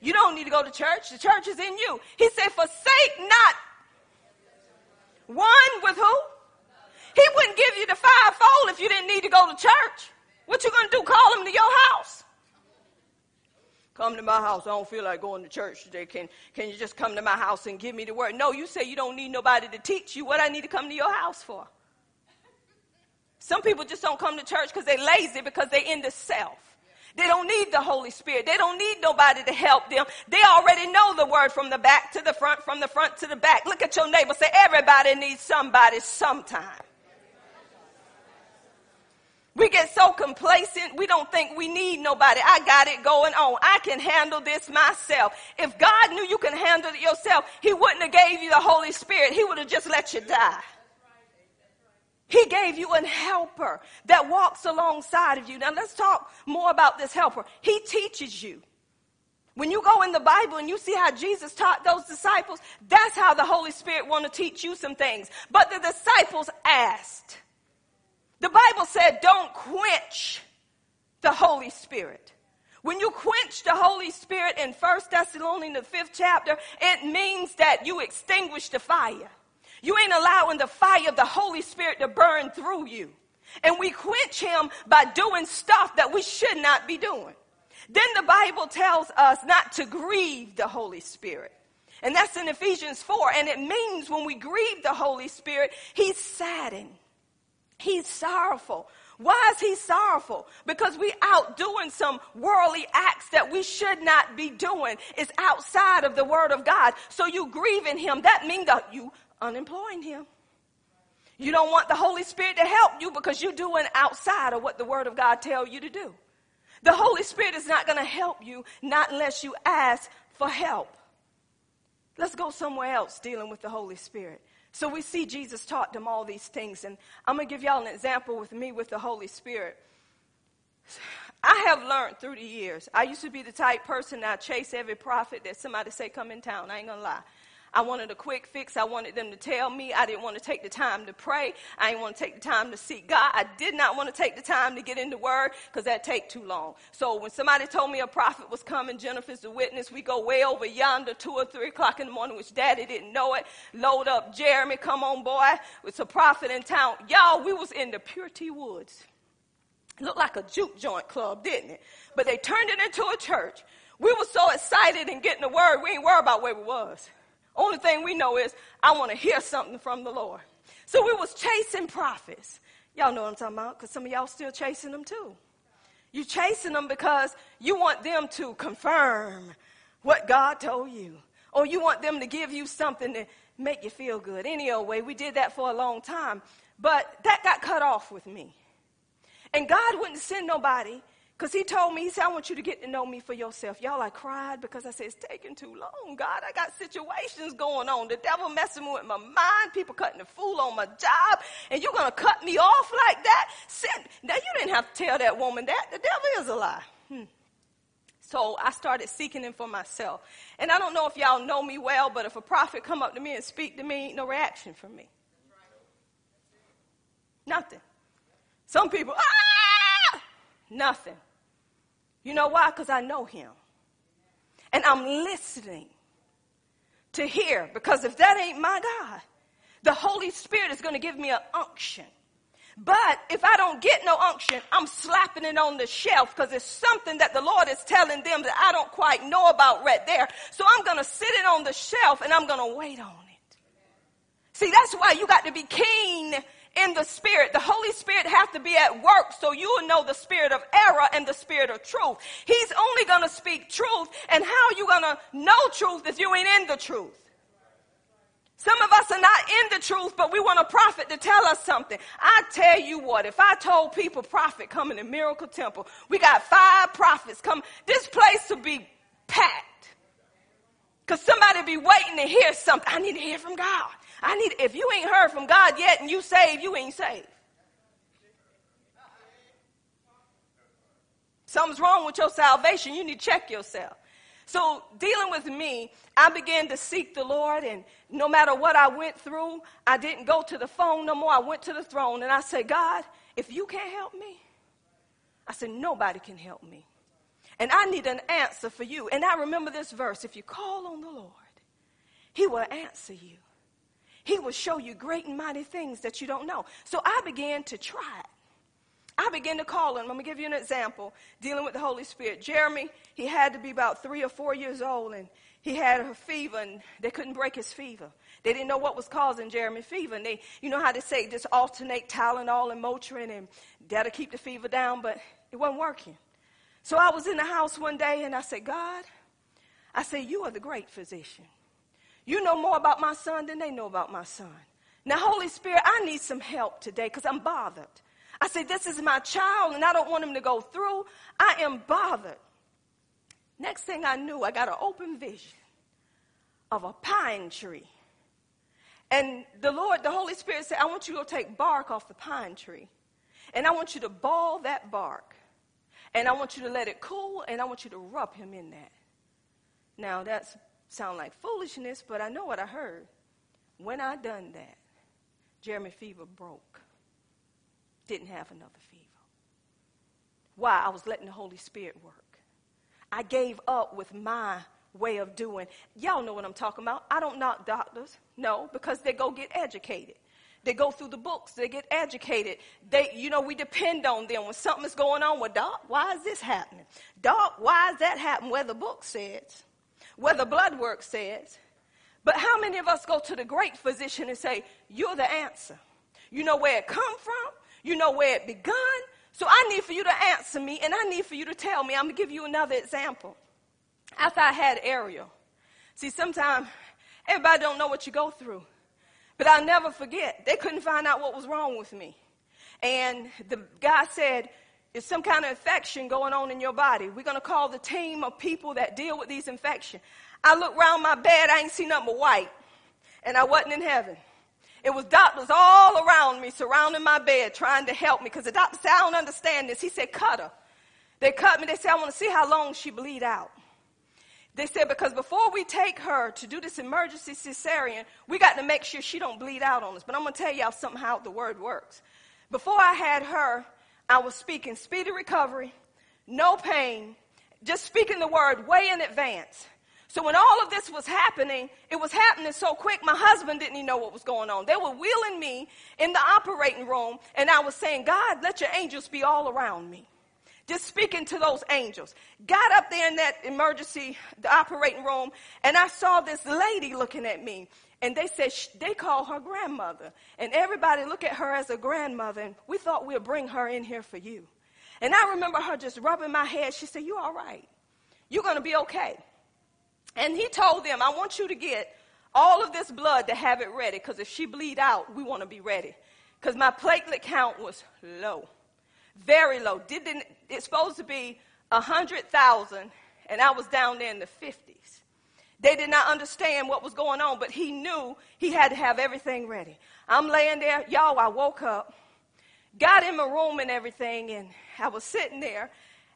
You don't need to go to church. The church is in you. He said, forsake not one with who? He wouldn't give you the fivefold if you didn't need to go to church. What you gonna do? Call him to your house? Come to my house. I don't feel like going to church today. Can, can you just come to my house and give me the word? No, you say you don't need nobody to teach you. What I need to come to your house for? Some people just don't come to church because they're lazy because they're in the self. They don't need the Holy Spirit. They don't need nobody to help them. They already know the word from the back to the front, from the front to the back. Look at your neighbor. Say, everybody needs somebody sometime. We get so complacent, we don't think we need nobody. I got it going on. I can handle this myself. If God knew you can handle it yourself, He wouldn't have gave you the Holy Spirit. He would have just let you die. He gave you an helper that walks alongside of you. Now let's talk more about this helper. He teaches you. When you go in the Bible and you see how Jesus taught those disciples, that's how the Holy Spirit want to teach you some things. But the disciples asked, the Bible said, don't quench the Holy Spirit. When you quench the Holy Spirit in 1 Thessalonians, the fifth chapter, it means that you extinguish the fire. You ain't allowing the fire of the Holy Spirit to burn through you. And we quench him by doing stuff that we should not be doing. Then the Bible tells us not to grieve the Holy Spirit. And that's in Ephesians 4. And it means when we grieve the Holy Spirit, he's saddened. He's sorrowful. Why is he sorrowful? Because we out doing some worldly acts that we should not be doing. It's outside of the word of God. So you grieving him. That means that you unemploying him. You don't want the Holy Spirit to help you because you're doing outside of what the word of God tell you to do. The Holy Spirit is not going to help you not unless you ask for help. Let's go somewhere else dealing with the Holy Spirit. So we see Jesus taught them all these things. And I'm going to give y'all an example with me with the Holy Spirit. I have learned through the years. I used to be the type person that chase every prophet that somebody say come in town. I ain't going to lie. I wanted a quick fix. I wanted them to tell me. I didn't want to take the time to pray. I didn't want to take the time to seek God. I did not want to take the time to get into word because that take too long. So when somebody told me a prophet was coming, Jennifer's the witness. We go way over yonder, two or three o'clock in the morning, which daddy didn't know it. Load up Jeremy, come on boy. It's a prophet in town. Y'all, we was in the Purity Woods. looked like a juke joint club, didn't it? But they turned it into a church. We were so excited in getting the word, we ain't worried about where we was. Only thing we know is I want to hear something from the Lord. So we was chasing prophets. Y'all know what I'm talking about because some of y'all still chasing them too. You chasing them because you want them to confirm what God told you. Or you want them to give you something to make you feel good. Any old way, we did that for a long time. But that got cut off with me. And God wouldn't send nobody because he told me, he said, I want you to get to know me for yourself. Y'all, I cried because I said, it's taking too long, God. I got situations going on. The devil messing with my mind, people cutting the fool on my job, and you're going to cut me off like that? Now, you didn't have to tell that woman that. The devil is a lie. Hmm. So I started seeking him for myself. And I don't know if y'all know me well, but if a prophet come up to me and speak to me, no reaction from me. Nothing. Some people, ah! Nothing. You know why? Because I know him. And I'm listening to hear because if that ain't my God, the Holy Spirit is going to give me an unction. But if I don't get no unction, I'm slapping it on the shelf because it's something that the Lord is telling them that I don't quite know about right there. So I'm going to sit it on the shelf and I'm going to wait on it. See, that's why you got to be keen in the spirit. The Holy Spirit has to be at work so you will know the spirit of error and the spirit of truth. He's only going to speak truth. And how you going to know truth if you ain't in the truth? Some of us are not in the truth, but we want a prophet to tell us something. I tell you what, if I told people prophet coming to Miracle Temple, we got five prophets come, this place would be packed. Cause somebody be waiting to hear something. I need to hear from God. I need, if you ain't heard from God yet and you saved, you ain't saved. Something's wrong with your salvation. You need to check yourself. So, dealing with me, I began to seek the Lord, and no matter what I went through, I didn't go to the phone no more. I went to the throne, and I said, God, if you can't help me, I said, nobody can help me. And I need an answer for you. And I remember this verse if you call on the Lord, He will answer you. He will show you great and mighty things that you don't know. So I began to try it. I began to call him. I'm going to give you an example dealing with the Holy Spirit. Jeremy, he had to be about three or four years old, and he had a fever, and they couldn't break his fever. They didn't know what was causing Jeremy fever. And they, you know how they say, just alternate Tylenol and Motrin, and that'll keep the fever down, but it wasn't working. So I was in the house one day, and I said, God, I said, you are the great physician. You know more about my son than they know about my son. Now, Holy Spirit, I need some help today because I'm bothered. I say, This is my child, and I don't want him to go through. I am bothered. Next thing I knew, I got an open vision of a pine tree. And the Lord, the Holy Spirit said, I want you to go take bark off the pine tree. And I want you to ball that bark. And I want you to let it cool, and I want you to rub him in that. Now, that sounds like foolishness, but I know what I heard. When I done that, Jeremy Fever broke didn't have another fever. Why? I was letting the Holy Spirit work. I gave up with my way of doing. Y'all know what I'm talking about. I don't knock doctors. No, because they go get educated. They go through the books. They get educated. They, you know, we depend on them when something is going on. Well, doc, why is this happening? Doc, why is that happening? Where the book says, where the blood work says. But how many of us go to the great physician and say, "You're the answer. You know where it come from. You know where it begun. So I need for you to answer me and I need for you to tell me. I'm to give you another example. After I had Ariel. See, sometimes everybody don't know what you go through. But I'll never forget. They couldn't find out what was wrong with me. And the guy said, it's some kind of infection going on in your body. We're going to call the team of people that deal with these infections. I looked around my bed, I ain't seen nothing but white. And I wasn't in heaven. It was doctors all around me, surrounding my bed, trying to help me. Because the doctor said, I don't understand this. He said, cut her. They cut me. They said, I want to see how long she bleed out. They said, because before we take her to do this emergency cesarean, we got to make sure she don't bleed out on us. But I'm going to tell y'all something how the word works. Before I had her, I was speaking speedy recovery, no pain, just speaking the word way in advance. So when all of this was happening, it was happening so quick, my husband didn't even know what was going on. They were wheeling me in the operating room, and I was saying, God, let your angels be all around me. Just speaking to those angels. Got up there in that emergency, the operating room, and I saw this lady looking at me. And they said they call her grandmother. And everybody look at her as a grandmother, and we thought we'd bring her in here for you. And I remember her just rubbing my head. She said, You all right? You're going to be okay. And he told them, I want you to get all of this blood to have it ready because if she bleed out, we want to be ready. Because my platelet count was low, very low. Didn't, it's supposed to be 100,000, and I was down there in the 50s. They did not understand what was going on, but he knew he had to have everything ready. I'm laying there, y'all, I woke up, got in my room and everything, and I was sitting there,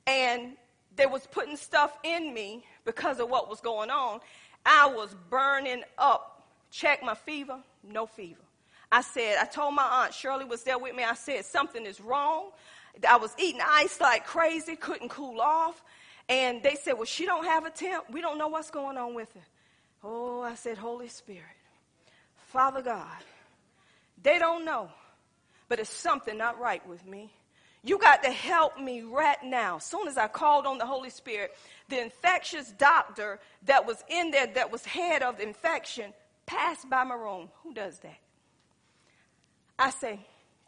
and they was putting stuff in me because of what was going on. I was burning up. Check my fever, no fever. I said, I told my aunt, Shirley was there with me. I said, something is wrong. I was eating ice like crazy, couldn't cool off. And they said, well, she don't have a temp. We don't know what's going on with her. Oh, I said, Holy Spirit, Father God, they don't know, but it's something not right with me. You got to help me right now. As soon as I called on the Holy Spirit, the infectious doctor that was in there, that was head of the infection, passed by my room. Who does that? I say,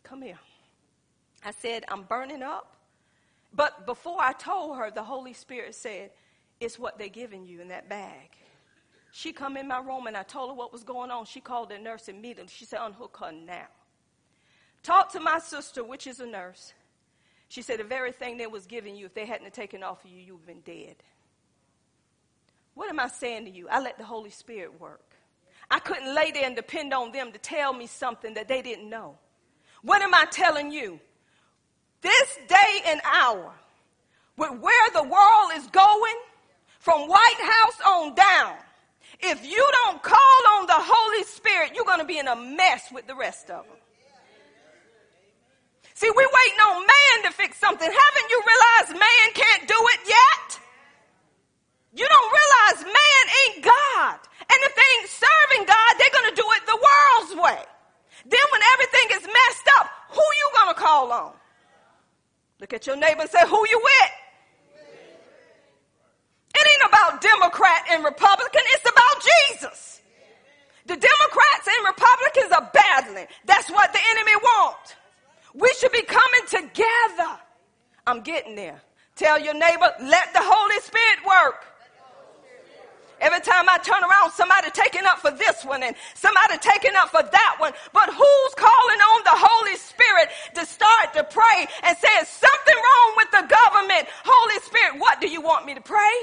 Come here. I said, I'm burning up. But before I told her, the Holy Spirit said, It's what they're giving you in that bag. She come in my room and I told her what was going on. She called the nurse immediately. She said, Unhook her now. Talk to my sister, which is a nurse. She said, The very thing they was giving you, if they hadn't taken off of you, you'd been dead. What am I saying to you? I let the Holy Spirit work. I couldn't lay there and depend on them to tell me something that they didn't know. What am I telling you? This day and hour, with where the world is going, from White House on down, if you don't call on the Holy Spirit, you're going to be in a mess with the rest of them. See, we're waiting on man to fix something. Haven't you realized man can't do it yet? You don't realize man ain't God. And if they ain't serving God, they're going to do it the world's way. Then when everything is messed up, who you going to call on? Look at your neighbor and say, who you with? It ain't about Democrat and Republican. It's about Jesus. The Democrats and Republicans are battling. That's what the enemy wants. We should be coming together. I'm getting there. Tell your neighbor, let the Holy Spirit work. Every time I turn around, somebody taking up for this one and somebody taking up for that one. But who's calling on the Holy Spirit to start to pray and say, something wrong with the government? Holy Spirit, what do you want me to pray?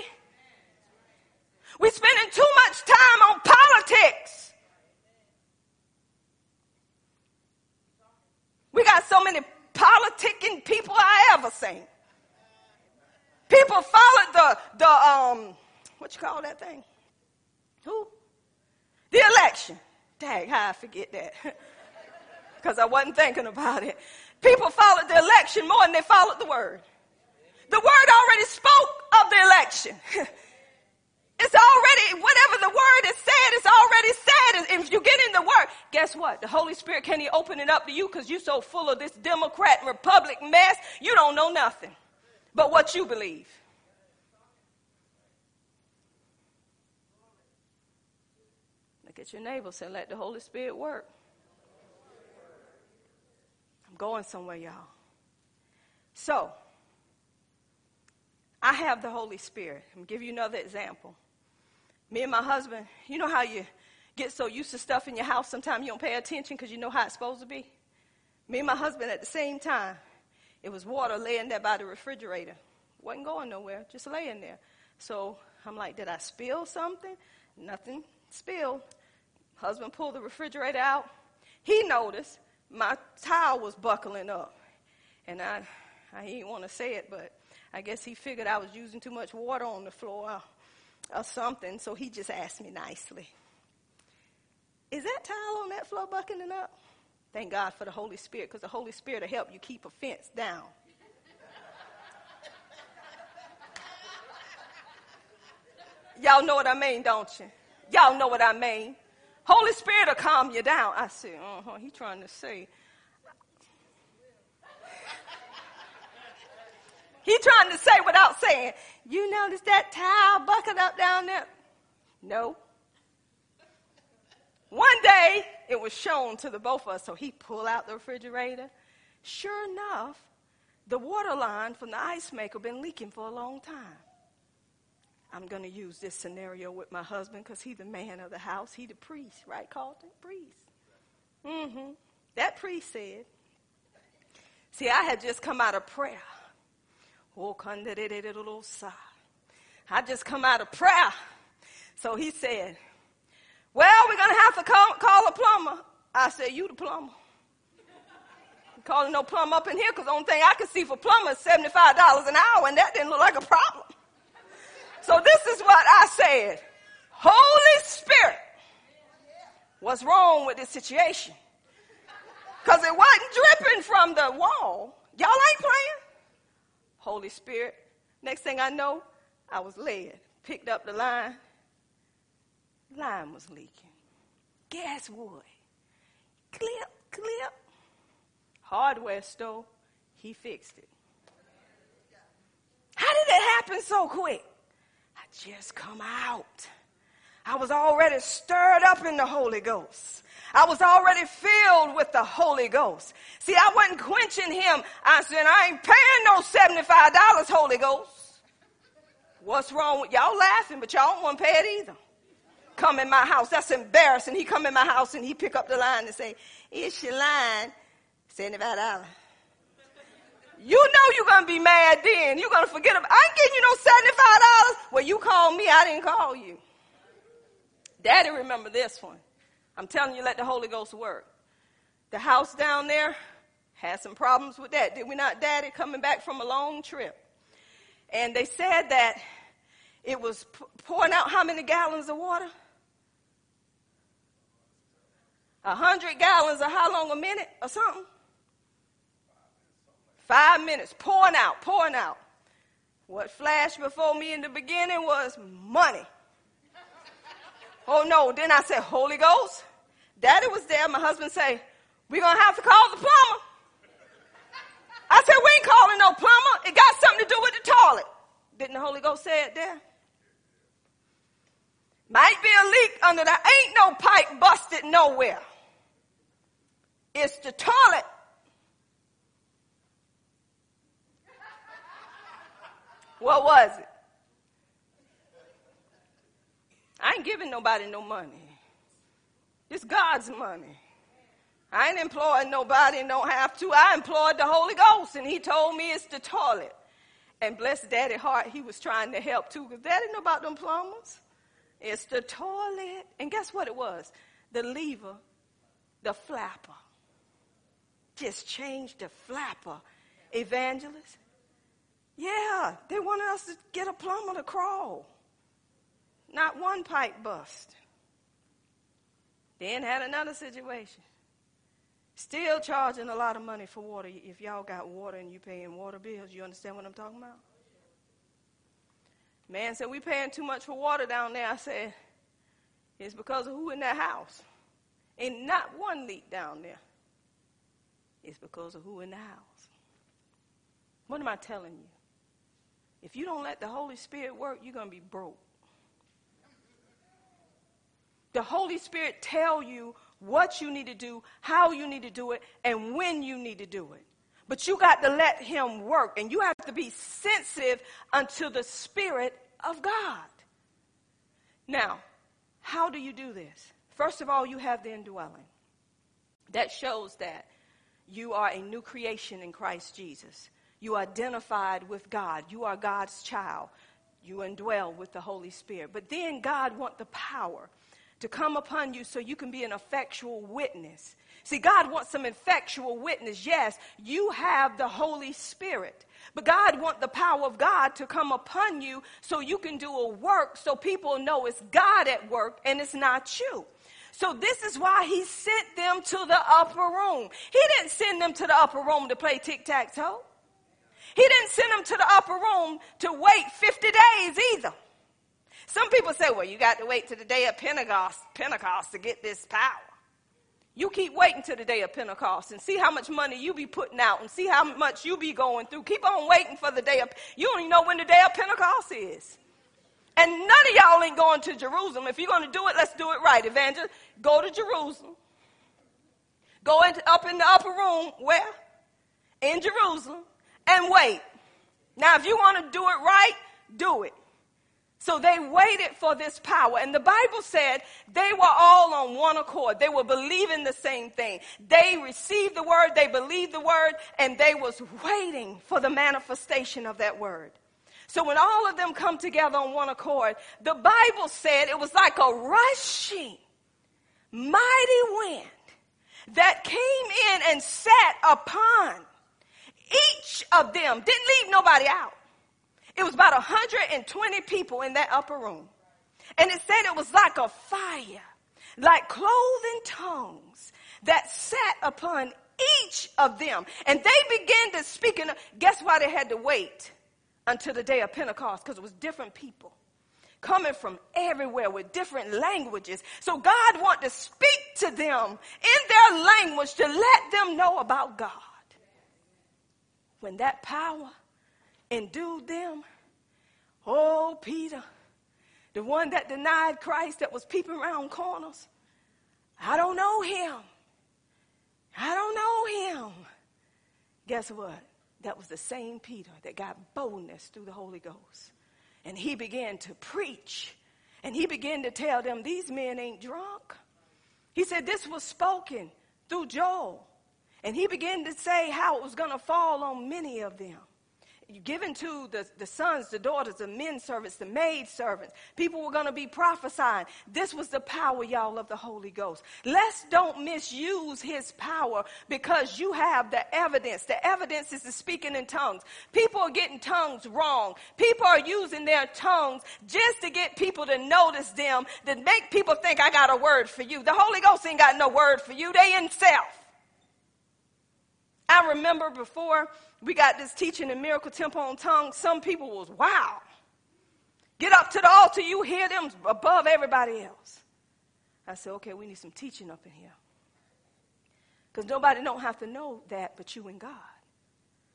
We're spending too much time on politics. We got so many politicking people I ever seen. People followed the the um what you call that thing? Who? The election. Dang, how I forget that. Because I wasn't thinking about it. People followed the election more than they followed the word. The word already spoke of the election. It's already, whatever the word is said, it's already said. If you get in the word, guess what? The Holy Spirit can't even open it up to you because you're so full of this Democrat and Republic mess, you don't know nothing but what you believe. At your neighbor and let the Holy Spirit work. I'm going somewhere, y'all. So, I have the Holy Spirit. I'm give you another example. Me and my husband, you know how you get so used to stuff in your house, sometimes you don't pay attention because you know how it's supposed to be? Me and my husband at the same time, it was water laying there by the refrigerator. Wasn't going nowhere, just laying there. So I'm like, did I spill something? Nothing spilled. Husband pulled the refrigerator out. He noticed my towel was buckling up. And I, I didn't want to say it, but I guess he figured I was using too much water on the floor or something, so he just asked me nicely, Is that towel on that floor buckling up? Thank God for the Holy Spirit, because the Holy Spirit will help you keep a fence down. Y'all know what I mean, don't you? Y'all know what I mean. Holy Spirit will calm you down. I said, uh-huh, he trying to say. He trying to say without saying, you notice that towel bucket up down there? No. One day, it was shown to the both of us, so he pulled out the refrigerator. Sure enough, the water line from the ice maker been leaking for a long time. I'm going to use this scenario with my husband because he's the man of the house. He the priest, right, Carlton? Priest. Mm-hmm. That priest said, see, I had just come out of prayer. I just come out of prayer. So he said, Well, we're going to have to call, call a plumber. I said, You the plumber. calling no plumber up in here because the only thing I can see for plumber is $75 an hour, and that didn't look like a problem. So this is what I said Holy Spirit, what's wrong with this situation? Because it wasn't dripping from the wall. Y'all ain't playing? Holy Spirit. Next thing I know, I was led, picked up the line, line was leaking. Gas wood. Clip, clip. Hardware store. He fixed it. How did it happen so quick? Just come out. I was already stirred up in the Holy Ghost. I was already filled with the Holy Ghost. See, I wasn't quenching him. I said, I ain't paying no $75 Holy Ghost. What's wrong with y'all laughing, but y'all don't want to pay it either. Come in my house. That's embarrassing. He come in my house and he pick up the line and say, it's your line, $75. You know you're to be mad then. You're to forget about I ain't getting you no $75. Well, you called me. I didn't call you. Daddy remember this one. I'm telling you, let the Holy Ghost work. The house down there had some problems with that. Did we not, Daddy, coming back from a long trip? And they said that it was pouring out how many gallons of water? A hundred gallons of how long a minute or something? Five minutes, pouring out, pouring out. What flashed before me in the beginning was money. Oh no, then I said, Holy Ghost. Daddy was there. My husband say, we're going to have to call the plumber. I said, we ain't calling no plumber. It got something to do with the toilet. Didn't the Holy Ghost say it there? Might be a leak under there. Ain't no pipe busted nowhere. It's the toilet. What was it? I ain't giving nobody no money. It's God's money. I ain't employing nobody and don't have to. I employed the Holy Ghost, and he told me it's the toilet. And bless Daddy Heart, he was trying to help too, because Daddy know about them plumbers. It's the toilet. And guess what it was? The lever, the flapper. Just changed the flapper. Evangelist. Yeah, they wanted us to get a plumber to crawl. Not one pipe bust. Then had another situation. Still charging a lot of money for water. If y'all got water and you paying water bills, you understand what I'm talking about? Man said, we paying too much for water down there. I said, it's because of who in that house. Ain't not one leak down there. It's because of who in the house. What am I telling you? If you don't let the Holy Spirit work, you're going to be broke the Holy Spirit tell you what you need to do, how you need to do it, and when you need to do it. But you got to let him work and you have to be sensitive unto the Spirit of God. Now, how do you do this? First of all, you have the indwelling. That shows that you are a new creation in Christ Jesus. You identified with God. You are God's child. You indwell with the Holy Spirit. But then God wants the power to come upon you so you can be an effectual witness. See, God wants some effectual witness. Yes, you have the Holy Spirit. But God wants the power of God to come upon you so you can do a work so people know it's God at work and it's not you. So this is why he sent them to the upper room. He didn't send them to the upper room to play tic-tac-toe. He didn't send them to the upper room to wait 50 days either. Some people say, well, you got to wait to the day of Pentecost, Pentecost to get this power. You keep waiting to the day of Pentecost and see how much money you be putting out and see how much you be going through. Keep on waiting for the day of, you don't even know when the day of Pentecost is. And none of y'all ain't going to Jerusalem. If you're going to do it, let's do it right. Evangelist, go to Jerusalem. Go into, up in the upper room, where? In Jerusalem, and wait. Now, if you want to do it right, do it. So they waited for this power. And the Bible said they were all on one accord. They were believing the same thing. They received the word, they believed the word, and they was waiting for the manifestation of that word. So when all of them come together on one accord, the Bible said it was like a rushing, mighty wind that came in and sat upon each of them. Didn't leave nobody out. It was about 120 people in that upper room. And it said it was like a fire, like clothing tongues that sat upon each of them. And they began to speak. And guess why they had to wait until the day of Pentecost? Because it was different people coming from everywhere with different languages. So God wanted to speak to them in their language to let them know about God. When that power endued them, oh, Peter, the one that denied Christ that was peeping around corners, I don't know him. I don't know him. Guess what? That was the same Peter that got boldness through the Holy Ghost. And he began to preach. And he began to tell them, These men ain't drunk. He said, This was spoken through Joel. And he began to say how it was going to fall on many of them given to the, the sons, the daughters, the men servants, the maid servants. People were going to be prophesying. This was the power, y'all, of the Holy Ghost. Let's don't misuse his power because you have the evidence. The evidence is the speaking in tongues. People are getting tongues wrong. People are using their tongues just to get people to notice them, to make people think I got a word for you. The Holy Ghost ain't got no word for you. They in self. I remember before we got this teaching in Miracle Temple on tongues, some people was, wow. Get up to the altar, you hear them above everybody else. I said, okay, we need some teaching up in here. Because nobody don't have to know that but you and God.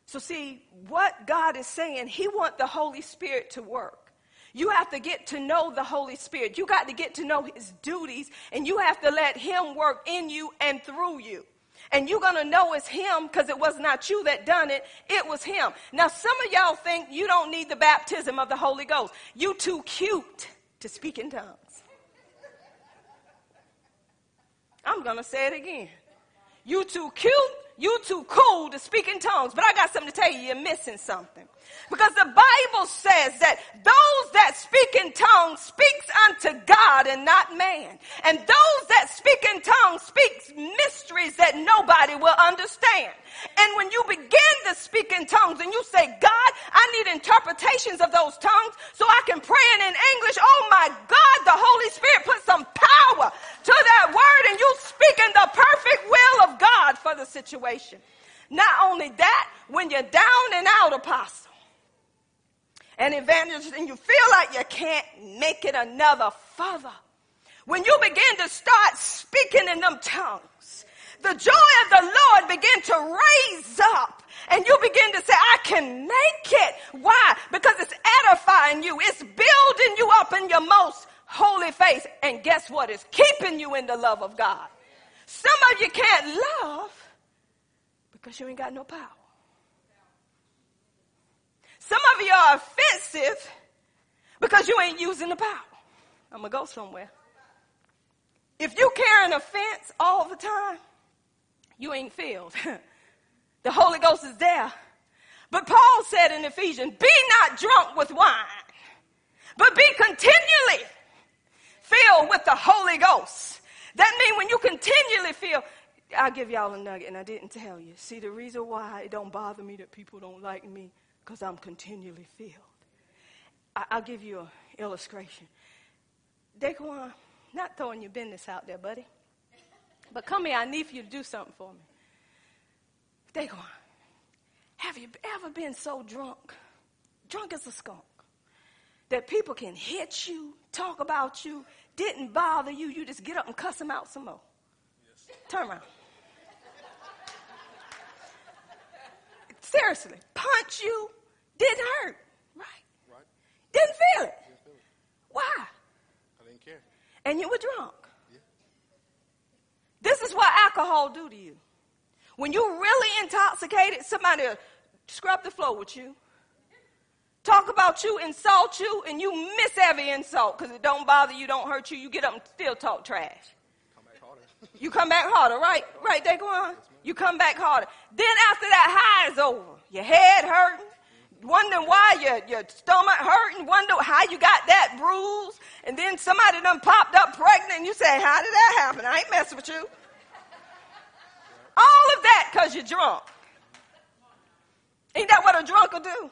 So see, what God is saying, He want the Holy Spirit to work. You have to get to know the Holy Spirit. You got to get to know His duties, and you have to let Him work in you and through you. And you're going to know it's him because it was not you that done it. It was him. Now, some of y'all think you don't need the baptism of the Holy Ghost. You too cute to speak in tongues. I'm going to say it again. You too cute you too cool to speak in tongues, but I got something to tell you, you're missing something. Because the Bible says that those that speak in tongues speaks unto God and not man. And those that speak in tongues speaks mysteries that nobody will understand. And when you begin to speak in tongues and you say, God, I need interpretations of those tongues so I can pray in English. Oh my God, the Holy Spirit put some power to that word and you speak in the perfect will of God for the situation. Not only that, when you're down and out, apostle, and evangelist, and you feel like you can't make it another further, when you begin to start speaking in them tongues, the joy of the Lord begin to raise up and you begin to say, I can make it. Why? Because it's edifying you. It's building you up in your most holy faith. And guess what? It's keeping you in the love of God. Some of you can't love because you ain't got no power. Some of you are offensive because you ain't using the power. I'm going to go somewhere. If you carry an offense all the time, you ain't filled. the Holy Ghost is there. But Paul said in Ephesians, be not drunk with wine, but be continually filled with the Holy Ghost. That means when you continually feel, I'll give y'all a nugget, and I didn't tell you. See, the reason why it don't bother me that people don't like me, because I'm continually filled. I, will give you an illustration. Daquan, not throwing your business out there, buddy. But come here, I need for you to do something for me. Daquan, have you ever been so drunk, drunk as a skunk, that people can hit you, talk about you, didn't bother you, you just get up and cuss them out some more? Yes. Turn around. Seriously, punch you, didn't hurt, right? Right. Didn't feel it. Didn't feel it. Why? I didn't care. And you were drunk. Yeah. This is what alcohol do to you. When you're really intoxicated, somebody will scrub the floor with you, talk about you, insult you, and you miss every insult because it don't bother you, don't hurt you. You get up and still talk trash. Come back harder. you come back harder, right? Right, Daquan? You come back harder. Then after that over, your head hurting, wondering why your, your stomach hurting, wonder how you got that bruise, and then somebody done popped up pregnant, and you say, how did that happen? I ain't messing with you. All of that because you're drunk. Ain't that what a drunk will do?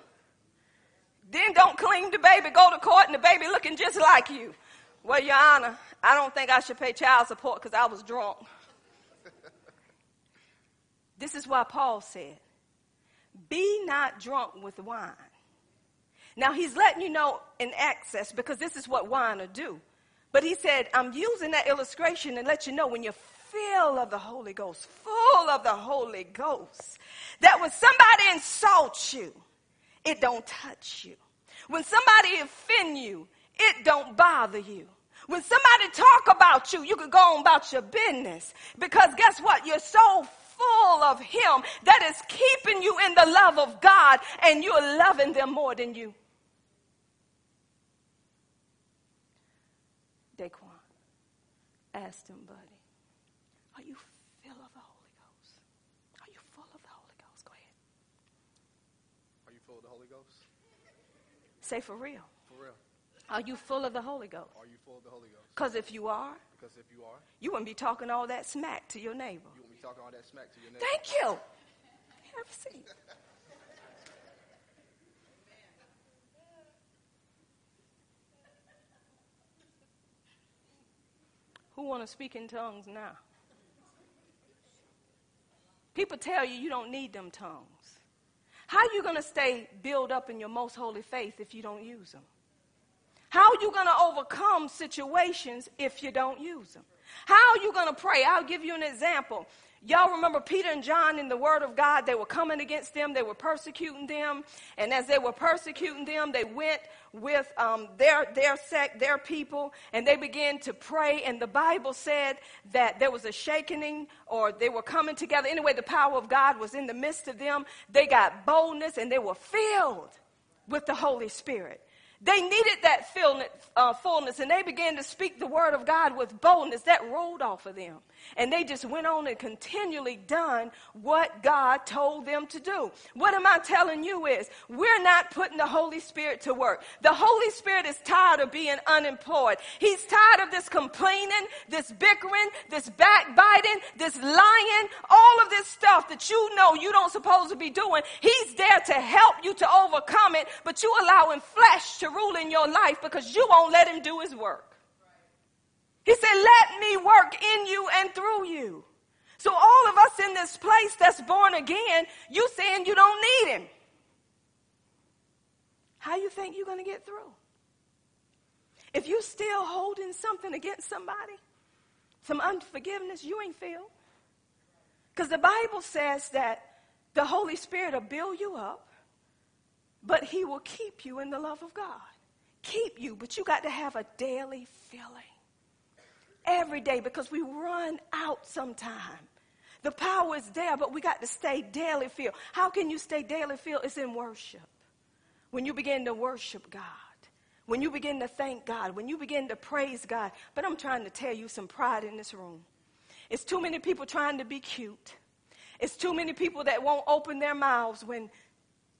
Then don't claim the baby, go to court, and the baby looking just like you. Well, Your Honor, I don't think I should pay child support because I was drunk. this is why Paul said, be not drunk with wine. Now he's letting you know in access because this is what wine will do. But he said, I'm using that illustration and let you know when you're full of the Holy Ghost, full of the Holy Ghost, that when somebody insults you, it don't touch you. When somebody offend you, it don't bother you. When somebody talk about you, you can go on about your business because guess what? You're so full of him that is keeping you in the love of God and you're loving them more than you. Daquan ask him, buddy, are you full of the Holy Ghost? Are you full of the Holy Ghost? Go ahead. Are you full of the Holy Ghost? Say for real. For real. Are you full of the Holy Ghost? Are you full of the Holy Ghost? Because if you are, Because if you are, you wouldn't be talking all that smack to your neighbor. you talking all that smack to your neighbor. Thank you. Have a seat. Who want to speak in tongues now? People tell you you don't need them tongues. How are you going to stay built up in your most holy faith if you don't use them? How are you going to overcome situations if you don't use them? How are you going to pray? I'll give you an example. Y'all remember Peter and John in the Word of God? They were coming against them, they were persecuting them. And as they were persecuting them, they went with um, their, their sect, their people, and they began to pray. And the Bible said that there was a shaking or they were coming together. Anyway, the power of God was in the midst of them. They got boldness and they were filled with the Holy Spirit. They needed that uh, fullness, and they began to speak the word of God with boldness. That rolled off of them. And they just went on and continually done what God told them to do. What am I telling you is we're not putting the Holy Spirit to work. The Holy Spirit is tired of being unemployed. He's tired of this complaining, this bickering, this backbiting, this lying, all of this stuff that you know you don't supposed to be doing. He's there to help you to overcome it, but you allowing flesh to rule in your life because you won't let him do his work. He said, let me work in you and through you. So all of us in this place that's born again, you saying you don't need him. How you think you're going to get through? If you're still holding something against somebody, some unforgiveness, you ain't filled. Because the Bible says that the Holy Spirit will build you up, but he will keep you in the love of God. Keep you, but you got to have a daily filling every day because we run out sometime. The power is there, but we got to stay daily filled. How can you stay daily filled? It's in worship. When you begin to worship God, when you begin to thank God, when you begin to praise God. But I'm trying to tell you some pride in this room. It's too many people trying to be cute. It's too many people that won't open their mouths when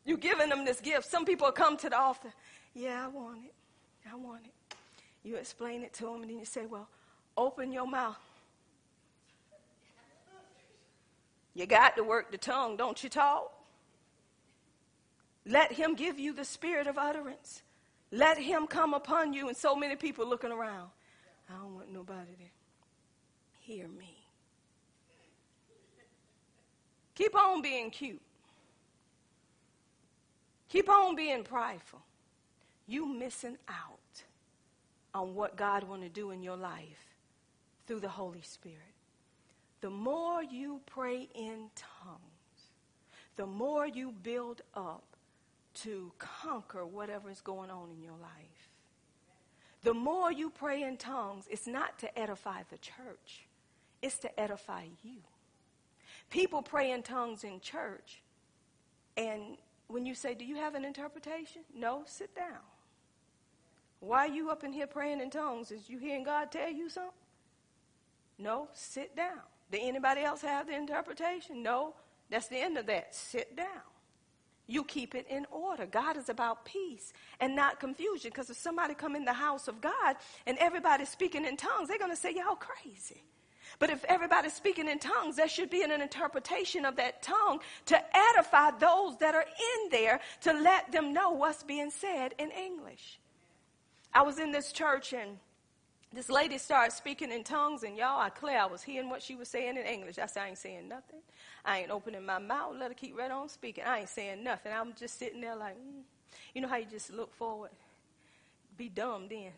you're giving them this gift. Some people come to the altar. Yeah, I want it. I want it. You explain it to them, and then you say, Well, Open your mouth. You got to work the tongue, don't you talk? Let him give you the spirit of utterance. Let him come upon you. And so many people looking around. I don't want nobody to hear me. Keep on being cute. Keep on being prideful. You missing out on what God want to do in your life through the Holy Spirit. The more you pray in tongues, the more you build up to conquer whatever is going on in your life. The more you pray in tongues, it's not to edify the church, it's to edify you. People pray in tongues in church, and when you say, Do you have an interpretation? No, sit down. Why are you up in here praying in tongues? Is you hearing God tell you something? No, sit down. Did anybody else have the interpretation? No, that's the end of that. Sit down. You keep it in order. God is about peace and not confusion. Because if somebody come in the house of God and everybody's speaking in tongues, they're going to say, y'all crazy. But if everybody's speaking in tongues, there should be an interpretation of that tongue to edify those that are in there to let them know what's being said in English. I was in this church and this lady started speaking in tongues, and y'all, I clear I was hearing what she was saying in English. I said, I ain't saying nothing. I ain't opening my mouth. Let her keep right on speaking. I ain't saying nothing. I'm just sitting there like, mm. You know how you just look forward? Be dumb then.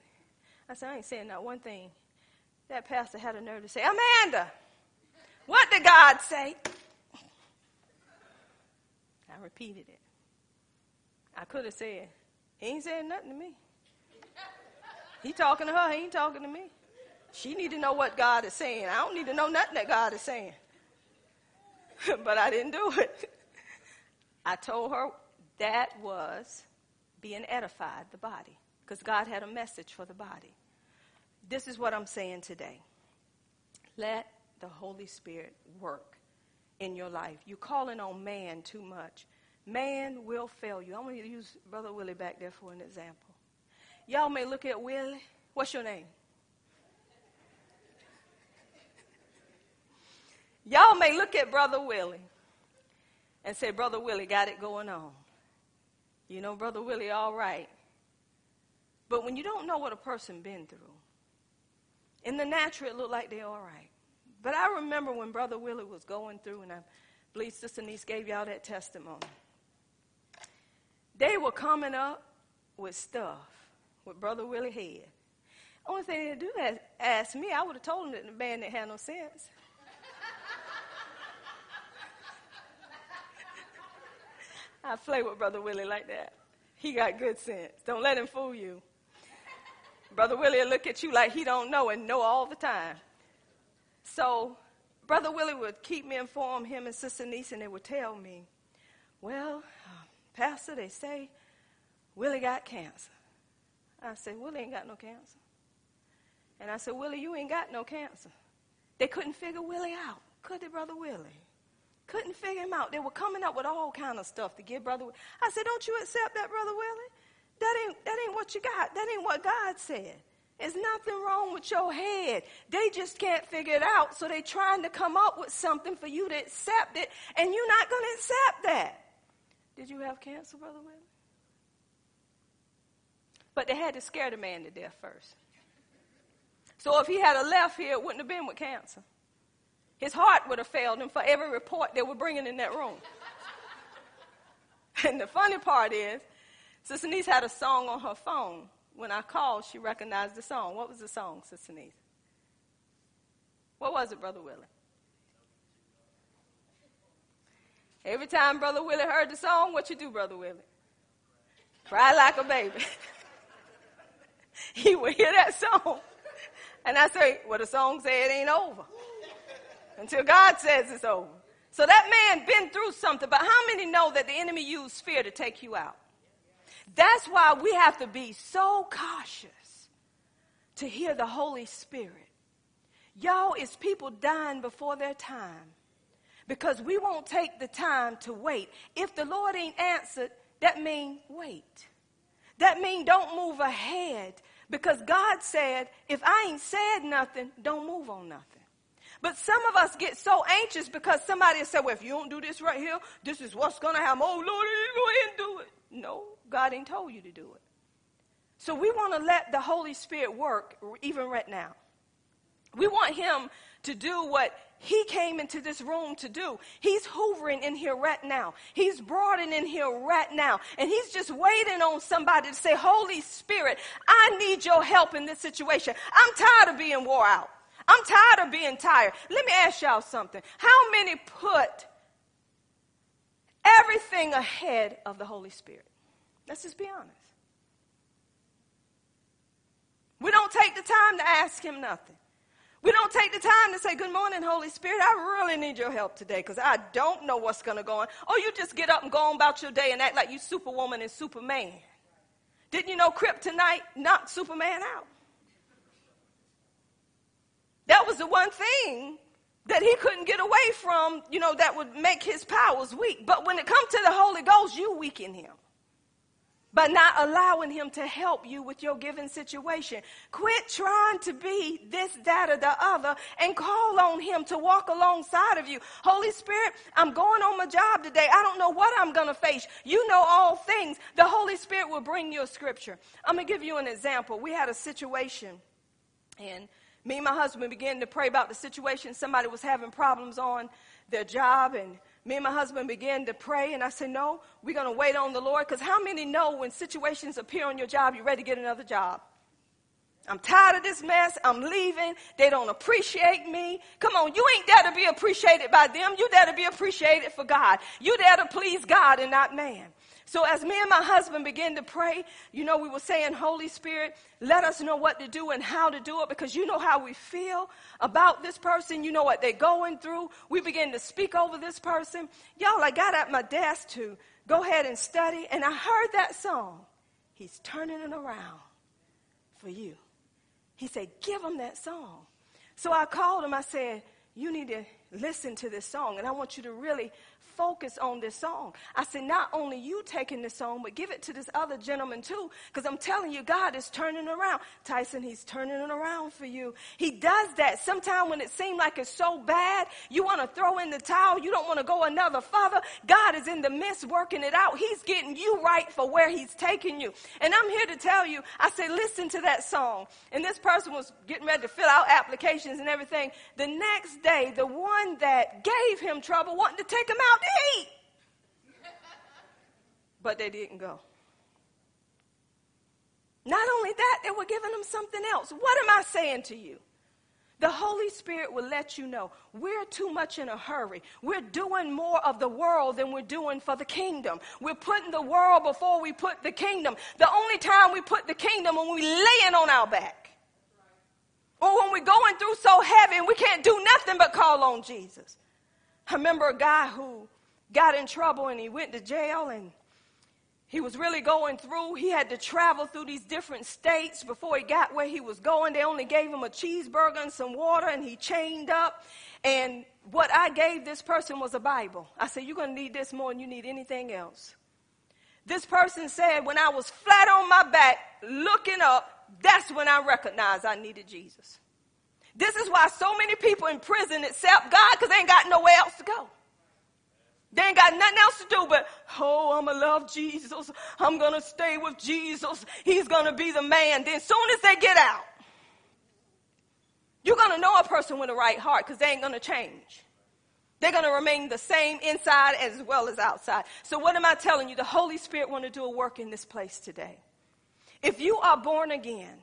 I said, I ain't saying not one thing. That pastor had a nerve to say, Amanda, what did God say? I repeated it. I could have said, He ain't saying nothing to me. He talking to her, he ain't talking to me. She need to know what God is saying. I don't need to know nothing that God is saying. but I didn't do it. I told her that was being edified, the body, because God had a message for the body. This is what I'm saying today. Let the Holy Spirit work in your life. You're calling on man too much. Man will fail you. I'm going to use Brother Willie back there for an example. Y'all may look at Willie. What's your name? Y'all may look at Brother Willie and say, Brother Willie got it going on. You know, Brother Willie, all right. But when you don't know what a person been through, in the natural, it looked like they all right. But I remember when Brother Willie was going through, and I believe Sister Niece gave y'all that testimony. They were coming up with stuff with Brother Willie had. Only thing they do is ask me. I would have told them that the man didn't have no sense. I play with Brother Willie like that. He got good sense. Don't let him fool you. Brother Willie will look at you like he don't know and know all the time. So Brother Willie would keep me informed, him and Sister Niece, and they would tell me, well, uh, Pastor, they say Willie got cancer. I said, Willie ain't got no cancer. And I said, Willie, you ain't got no cancer. They couldn't figure Willie out, could they, Brother Willie? Couldn't figure him out. They were coming up with all kind of stuff to give Brother. Willie. I said, "Don't you accept that, Brother Willie? That ain't that ain't what you got. That ain't what God said. There's nothing wrong with your head. They just can't figure it out, so they're trying to come up with something for you to accept it, and you're not going to accept that. Did you have cancer, Brother Willie? But they had to scare the man to death first. So if he had a left here, it wouldn't have been with cancer. His heart would have failed him for every report they were bringing in that room. and the funny part is, Sister Niece had a song on her phone. When I called, she recognized the song. What was the song, Sister Niece? What was it, Brother Willie? Every time Brother Willie heard the song, what you do, Brother Willie? Cry like a baby. he would hear that song. And I say, well, the song said it ain't over until God says it's over. So that man been through something, but how many know that the enemy used fear to take you out? That's why we have to be so cautious to hear the Holy Spirit. Y'all, it's people dying before their time because we won't take the time to wait. If the Lord ain't answered, that mean wait. That mean don't move ahead because God said, if I ain't said nothing, don't move on nothing. But some of us get so anxious because somebody said, well, if you don't do this right here, this is what's going to happen. Oh, Lord, ahead and do it. No, God ain't told you to do it. So we want to let the Holy Spirit work even right now. We want Him to do what He came into this room to do. He's hoovering in here right now. He's broadening in here right now. And He's just waiting on somebody to say, Holy Spirit, I need your help in this situation. I'm tired of being wore out. I'm tired of being tired. Let me ask y'all something. How many put everything ahead of the Holy Spirit? Let's just be honest. We don't take the time to ask Him nothing. We don't take the time to say, Good morning, Holy Spirit. I really need your help today because I don't know what's going to go on. Or you just get up and go on about your day and act like you Superwoman and Superman. Didn't you know kryptonite knocked Superman out? That was the one thing that he couldn't get away from, you know, that would make his powers weak. But when it comes to the Holy Ghost, you weaken him by not allowing him to help you with your given situation. Quit trying to be this, that, or the other and call on him to walk alongside of you. Holy Spirit, I'm going on my job today. I don't know what I'm going to face. You know all things. The Holy Spirit will bring you a scripture. I'm going to give you an example. We had a situation and me and my husband began to pray about the situation. Somebody was having problems on their job, and me and my husband began to pray, and I said, No, we're going to wait on the Lord. Because how many know when situations appear on your job, you're ready to get another job? I'm tired of this mess. I'm leaving. They don't appreciate me. Come on, you ain't there to be appreciated by them. You there to be appreciated for God. You there to please God and not man. So as me and my husband began to pray, you know, we were saying, Holy Spirit, let us know what to do and how to do it because you know how we feel about this person. You know what they're going through. We began to speak over this person. Y'all, I got at my desk to go ahead and study and I heard that song. He's turning it around for you. He said, give him that song. So I called him. I said, you need to listen to this song and I want you to really focus on this song. I said, not only you taking this song, but give it to this other gentleman too, because I'm telling you, God is turning around. Tyson, he's turning it around for you. He does that. Sometimes when it seems like it's so bad, you want to throw in the towel. You don't want to go another further. God is in the midst working it out. He's getting you right for where he's taking you. And I'm here to tell you, I said, listen to that song. And this person was getting ready to fill out applications and everything. The next day, the one that gave him trouble wanted to take him out But they didn't go. Not only that, they were giving them something else. What am I saying to you? The Holy Spirit will let you know we're too much in a hurry. We're doing more of the world than we're doing for the kingdom. We're putting the world before we put the kingdom. The only time we put the kingdom when we laying on our back. Or when we're going through so heavy and we can't do nothing but call on Jesus. I remember a guy who got in trouble and he went to jail and he was really going through. He had to travel through these different states before he got where he was going. They only gave him a cheeseburger and some water and he chained up. And what I gave this person was a Bible. I said, You're going to need this more than you need anything else. This person said, When I was flat on my back looking up, that's when I recognized I needed Jesus. This is why so many people in prison accept God because they ain't got nowhere else to go. They ain't got nothing else to do but, oh, I'm going to love Jesus. I'm going to stay with Jesus. He's going to be the man. Then as soon as they get out, you're going to know a person with a right heart because they ain't going to change. They're going to remain the same inside as well as outside. So what am I telling you? The Holy Spirit want to do a work in this place today. If you are born again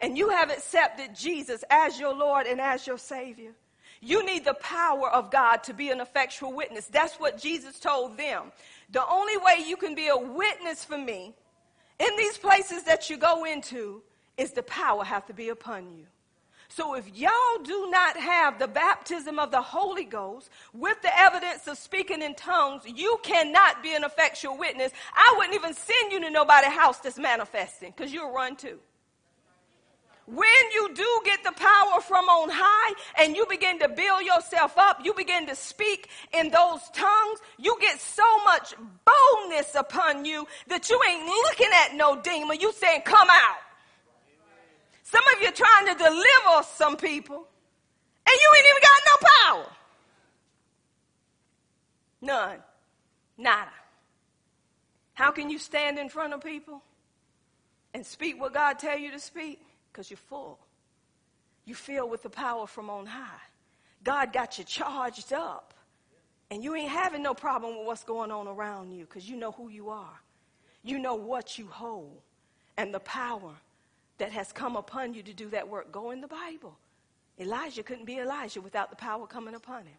and you have accepted Jesus as your Lord and as your Savior, you need the power of God to be an effectual witness. That's what Jesus told them. The only way you can be a witness for me in these places that you go into is the power have to be upon you. So if y'all do not have the baptism of the Holy Ghost with the evidence of speaking in tongues, you cannot be an effectual witness. I wouldn't even send you to nobody's house that's manifesting because you'll run too. When you do get the power from on high and you begin to build yourself up, you begin to speak in those tongues, you get so much boldness upon you that you ain't looking at no demon. You saying, come out. Some of you trying to deliver some people and you ain't even got no power. None. Nada. How can you stand in front of people and speak what God tell you to speak? Because you're full. You feel with the power from on high. God got you charged up. And you ain't having no problem with what's going on around you because you know who you are. You know what you hold and the power that has come upon you to do that work. Go in the Bible. Elijah couldn't be Elijah without the power coming upon him.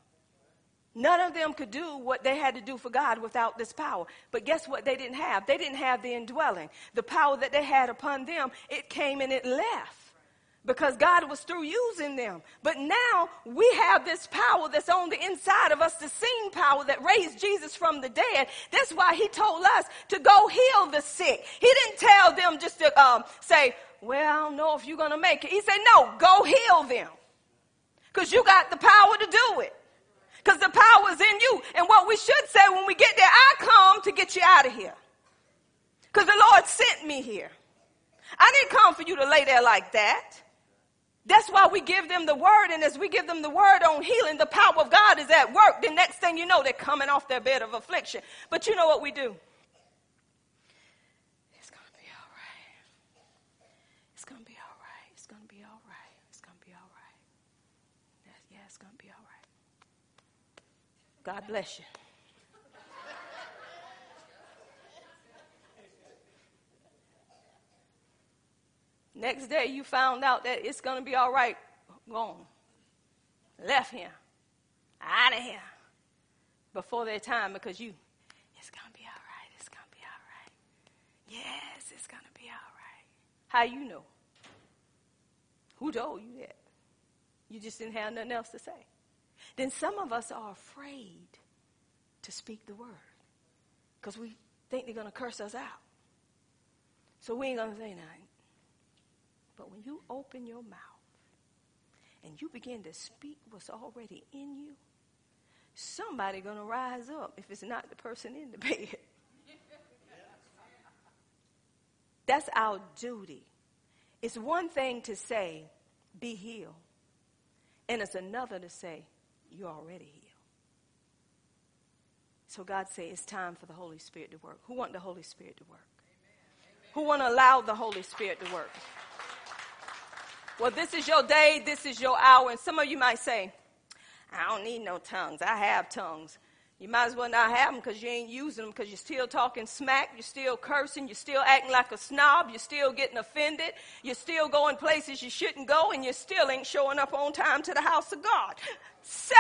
None of them could do what they had to do for God without this power. But guess what they didn't have? They didn't have the indwelling. The power that they had upon them, it came and it left because God was through using them. But now we have this power that's on the inside of us, the same power that raised Jesus from the dead. That's why he told us to go heal the sick. He didn't tell them just to um, say, well, I don't know if you're going to make it. He said, no, go heal them because you got the power to do it because the power is in you. And what we should say when we get there, I come to get you out of here. Because the Lord sent me here. I didn't come for you to lay there like that. That's why we give them the word, and as we give them the word on healing, the power of God is at work. The next thing you know, they're coming off their bed of affliction. But you know what we do? It's going to be all right. It's going to be all right. It's going to be all right. It's going to be all right. Yeah, it's going to be all right. God bless you. Next day, you found out that it's going to be all right. Gone. Left here. Out of here. Before their time because you, it's going to be all right. It's going to be all right. Yes, it's going to be all right. How you know? Who told you that? You just didn't have nothing else to say. Then some of us are afraid to speak the word because we think they're going to curse us out. So we ain't going to say nothing. But when you open your mouth and you begin to speak what's already in you, somebody going to rise up if it's not the person in the bed. That's our duty. It's one thing to say, be healed. And it's another to say, you're already healed. So God say it's time for the Holy Spirit to work. Who want the Holy Spirit to work? Amen. Who want to allow the Holy Spirit to work? Well, this is your day, this is your hour. And some of you might say, I don't need no tongues. I have tongues. You might as well not have them because you ain't using them because you're still talking smack, you're still cursing, you're still acting like a snob, you're still getting offended, you're still going places you shouldn't go, and you still ain't showing up on time to the house of God. So,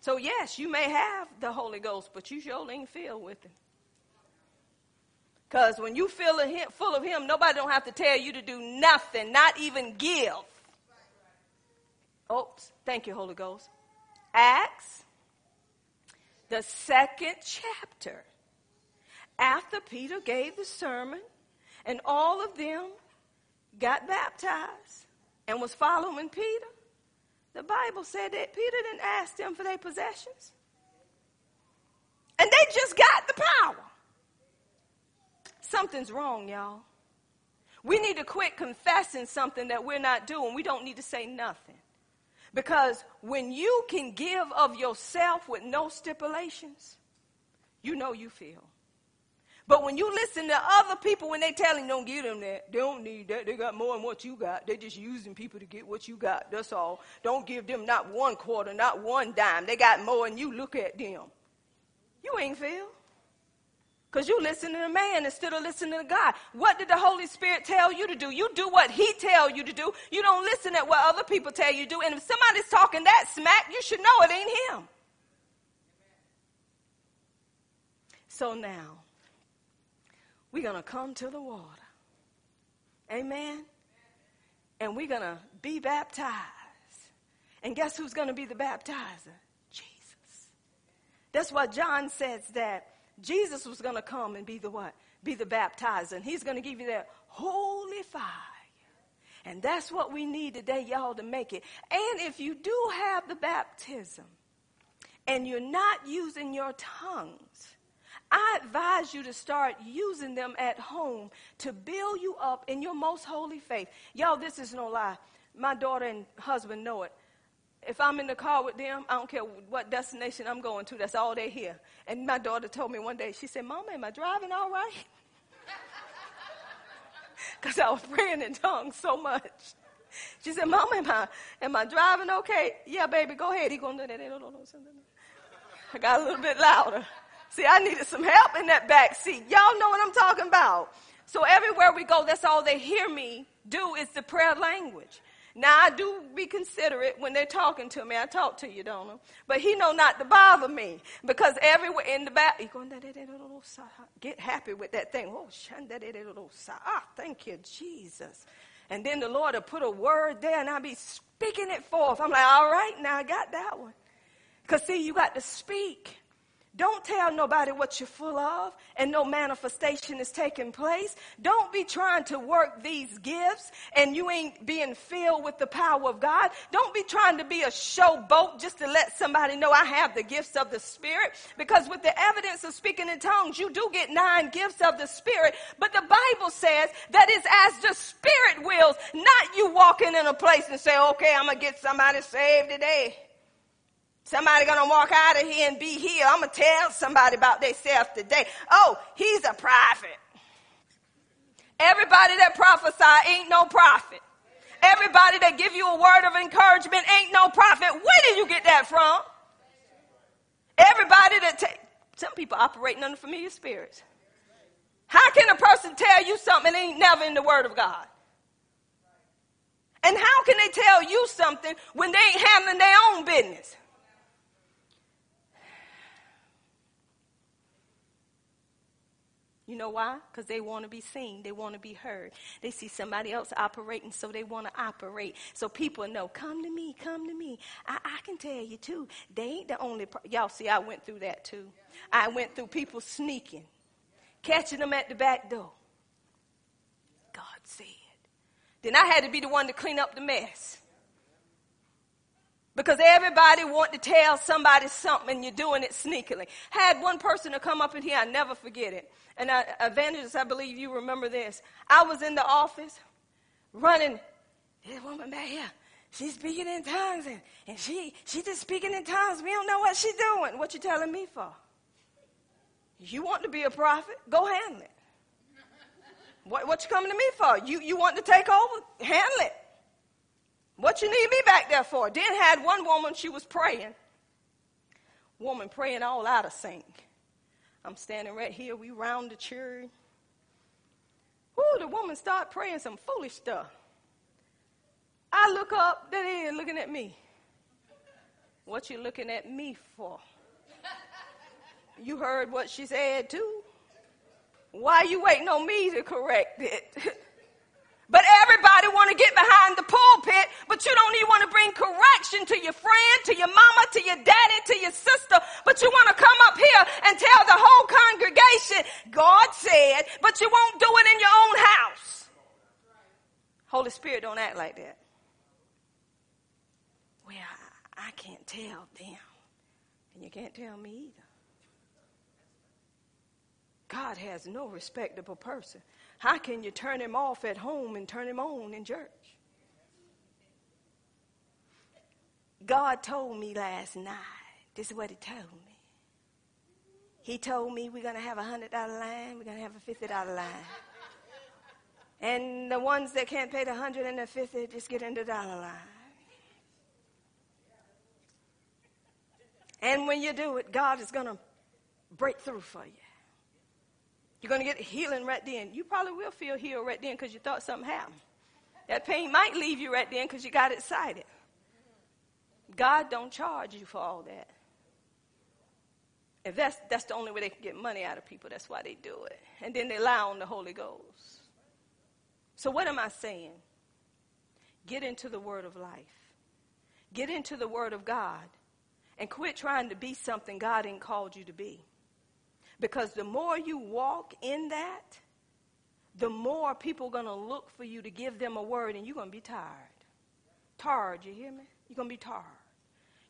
So, yes, you may have the Holy Ghost, but you sure ain't filled with Him. Because when you feel him, full of Him, nobody don't have to tell you to do nothing, not even give. Oops, thank you, Holy Ghost. Acts, the second chapter. After Peter gave the sermon, and all of them got baptized and was following Peter, the Bible said that Peter didn't ask them for their possessions. And they just got the power. Something's wrong, y'all. We need to quit confessing something that we're not doing. We don't need to say nothing. Because when you can give of yourself with no stipulations, you know you feel. But when you listen to other people when they tell them don't give them that, they don't need that. They got more than what you got. They're just using people to get what you got. That's all. Don't give them not one quarter, not one dime. They got more and you look at them. You ain't feel. Because you listen to man instead of listening to God. What did the Holy Spirit tell you to do? You do what he tell you to do. You don't listen at what other people tell you to do. And if somebody's talking that smack, you should know it ain't him. So now, we're going to come to the water. Amen. And we're going to be baptized. And guess who's going to be the baptizer? Jesus. That's why John says that Jesus was going to come and be the what? Be the baptizer. And he's going to give you that holy fire. And that's what we need today, y'all, to make it. And if you do have the baptism and you're not using your tongues, I advise you to start using them at home to build you up in your most holy faith. Y'all, this is no lie. My daughter and husband know it. If I'm in the car with them, I don't care what destination I'm going to, that's all they hear. And my daughter told me one day, she said, Mama, am I driving all right? Because I was praying in tongues so much. She said, Mama, am I, am I driving okay? Yeah, baby, go ahead. He going, I got a little bit louder. See, I needed some help in that back seat. Y'all know what I'm talking about. So everywhere we go, that's all they hear me do is the prayer language. Now I do be considerate when they're talking to me. I talk to you, don't I? But he know not to bother me because everywhere in the back, get happy with that thing. Oh, ah, thank you, Jesus. And then the Lord will put a word there and I'll be speaking it forth. I'm like, all right, now I got that one. Because see, you got to speak. Don't tell nobody what you're full of and no manifestation is taking place. Don't be trying to work these gifts and you ain't being filled with the power of God. Don't be trying to be a showboat just to let somebody know I have the gifts of the Spirit. Because with the evidence of speaking in tongues, you do get nine gifts of the Spirit. But the Bible says that it's as the Spirit wills, not you walking in a place and say, okay, I'm going to get somebody saved today. Somebody gonna walk out of here and be here. I'm gonna tell somebody about themselves today. Oh, he's a prophet. Everybody that prophesy ain't no prophet. Everybody that give you a word of encouragement ain't no prophet. Where did you get that from? Everybody that take, some people operating under familiar spirits. How can a person tell you something that ain't never in the word of God? And how can they tell you something when they ain't handling their own business? You know why? Because they want to be seen. They want to be heard. They see somebody else operating, so they want to operate. So people know, come to me, come to me. I, I can tell you too. They ain't the only. Pro- Y'all see, I went through that too. I went through people sneaking, catching them at the back door. God said. Then I had to be the one to clean up the mess. Because everybody want to tell somebody something you're doing it sneakily. Had one person to come up in here, I never forget it. And I, evangelist, I believe you remember this. I was in the office running. This woman back here, she's speaking in tongues and, and she she just speaking in tongues. We don't know what she's doing. What you telling me for? You want to be a prophet? Go handle it. What, what you coming to me for? You you want to take over? Handle it. What you need me back there for? Then had one woman, she was praying. Woman praying all out of sync. I'm standing right here, we round the church. Ooh, the woman start praying some foolish stuff. I look up, they is looking at me. What you looking at me for? You heard what she said too. Why you waiting on me to correct it? But everybody want to get behind the pulpit, but you don't even want to bring correction to your friend, to your mama, to your daddy, to your sister, but you want to come up here and tell the whole congregation, God said, but you won't do it in your own house. Holy Spirit don't act like that. Well, I, can't tell them, and you can't tell me either. God has no respectable person. How can you turn him off at home and turn him on in church? God told me last night, this is what he told me. He told me we're going to have a $100 line, we're going to have a $50 line. And the ones that can't pay the 100 and the 50 just get in the dollar line. And when you do it, God is going to break through for you. You're going to get healing right then. You probably will feel healed right then because you thought something happened. That pain might leave you right then because you got excited. God don't charge you for all that. If that's, that's the only way they can get money out of people, that's why they do it. And then they lie on the Holy Ghost. So, what am I saying? Get into the Word of life, get into the Word of God, and quit trying to be something God ain't called you to be. Because the more you walk in that, the more people are going to look for you to give them a word, and you're going to be tired. Tired, you hear me? You're going to be tired.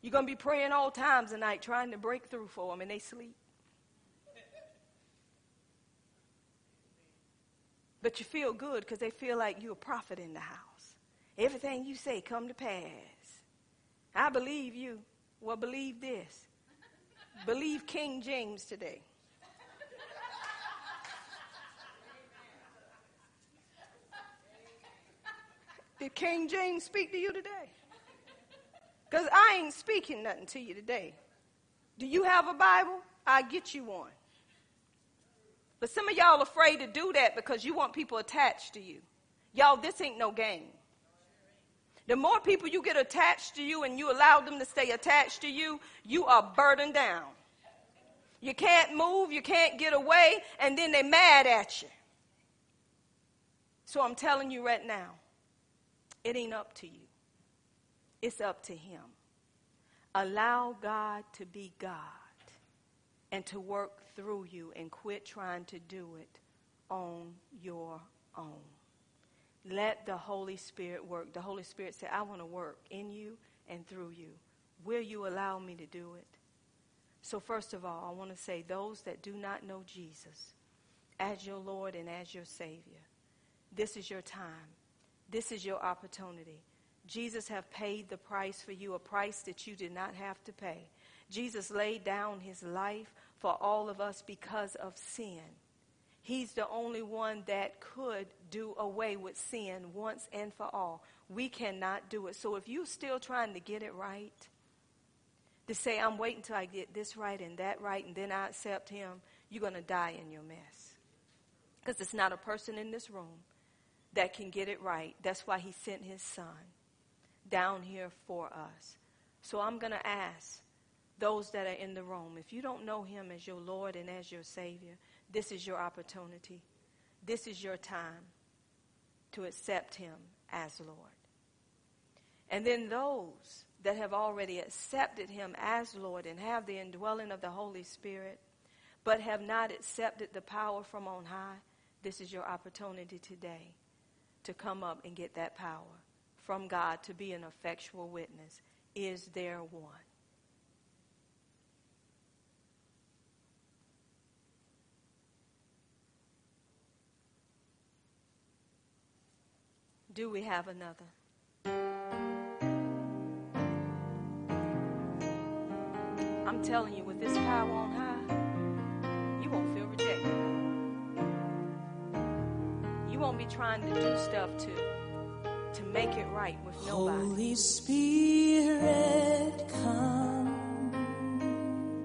You're going to be praying all times of night trying to break through for them, and they sleep. But you feel good because they feel like you're a prophet in the house. Everything you say come to pass. I believe you. Well, believe this. believe King James today. Did King James speak to you today? Because I ain't speaking nothing to you today. Do you have a Bible? i get you one. But some of y'all afraid to do that because you want people attached to you. Y'all, this ain't no game. The more people you get attached to you and you allow them to stay attached to you, you are burdened down. You can't move, you can't get away, and then they're mad at you. So I'm telling you right now, it ain't up to you, it's up to Him. Allow God to be God and to work through you and quit trying to do it on your own. Let the Holy Spirit work. The Holy Spirit said, I want to work in you and through you. Will you allow me to do it? So, first of all, I want to say those that do not know Jesus as your Lord and as your Savior, this is your time. This is your opportunity. Jesus have paid the price for you, a price that you did not have to pay. Jesus laid down his life for all of us because of sin. He's the only one that could do away with sin once and for all. We cannot do it. So if you're still trying to get it right, to say, I'm waiting till I get this right and that right, and then I accept him, you're going to die in your mess. Because it's not a person in this room that can get it right. That's why he sent his son down here for us. So I'm going to ask those that are in the room if you don't know him as your Lord and as your Savior, this is your opportunity. This is your time to accept him as Lord. And then those that have already accepted him as Lord and have the indwelling of the Holy Spirit, but have not accepted the power from on high, this is your opportunity today to come up and get that power from God to be an effectual witness. Is there one? Do we have another? I'm telling you, with this power on won't be trying to do stuff to to make it right with nobody. Holy Spirit, come.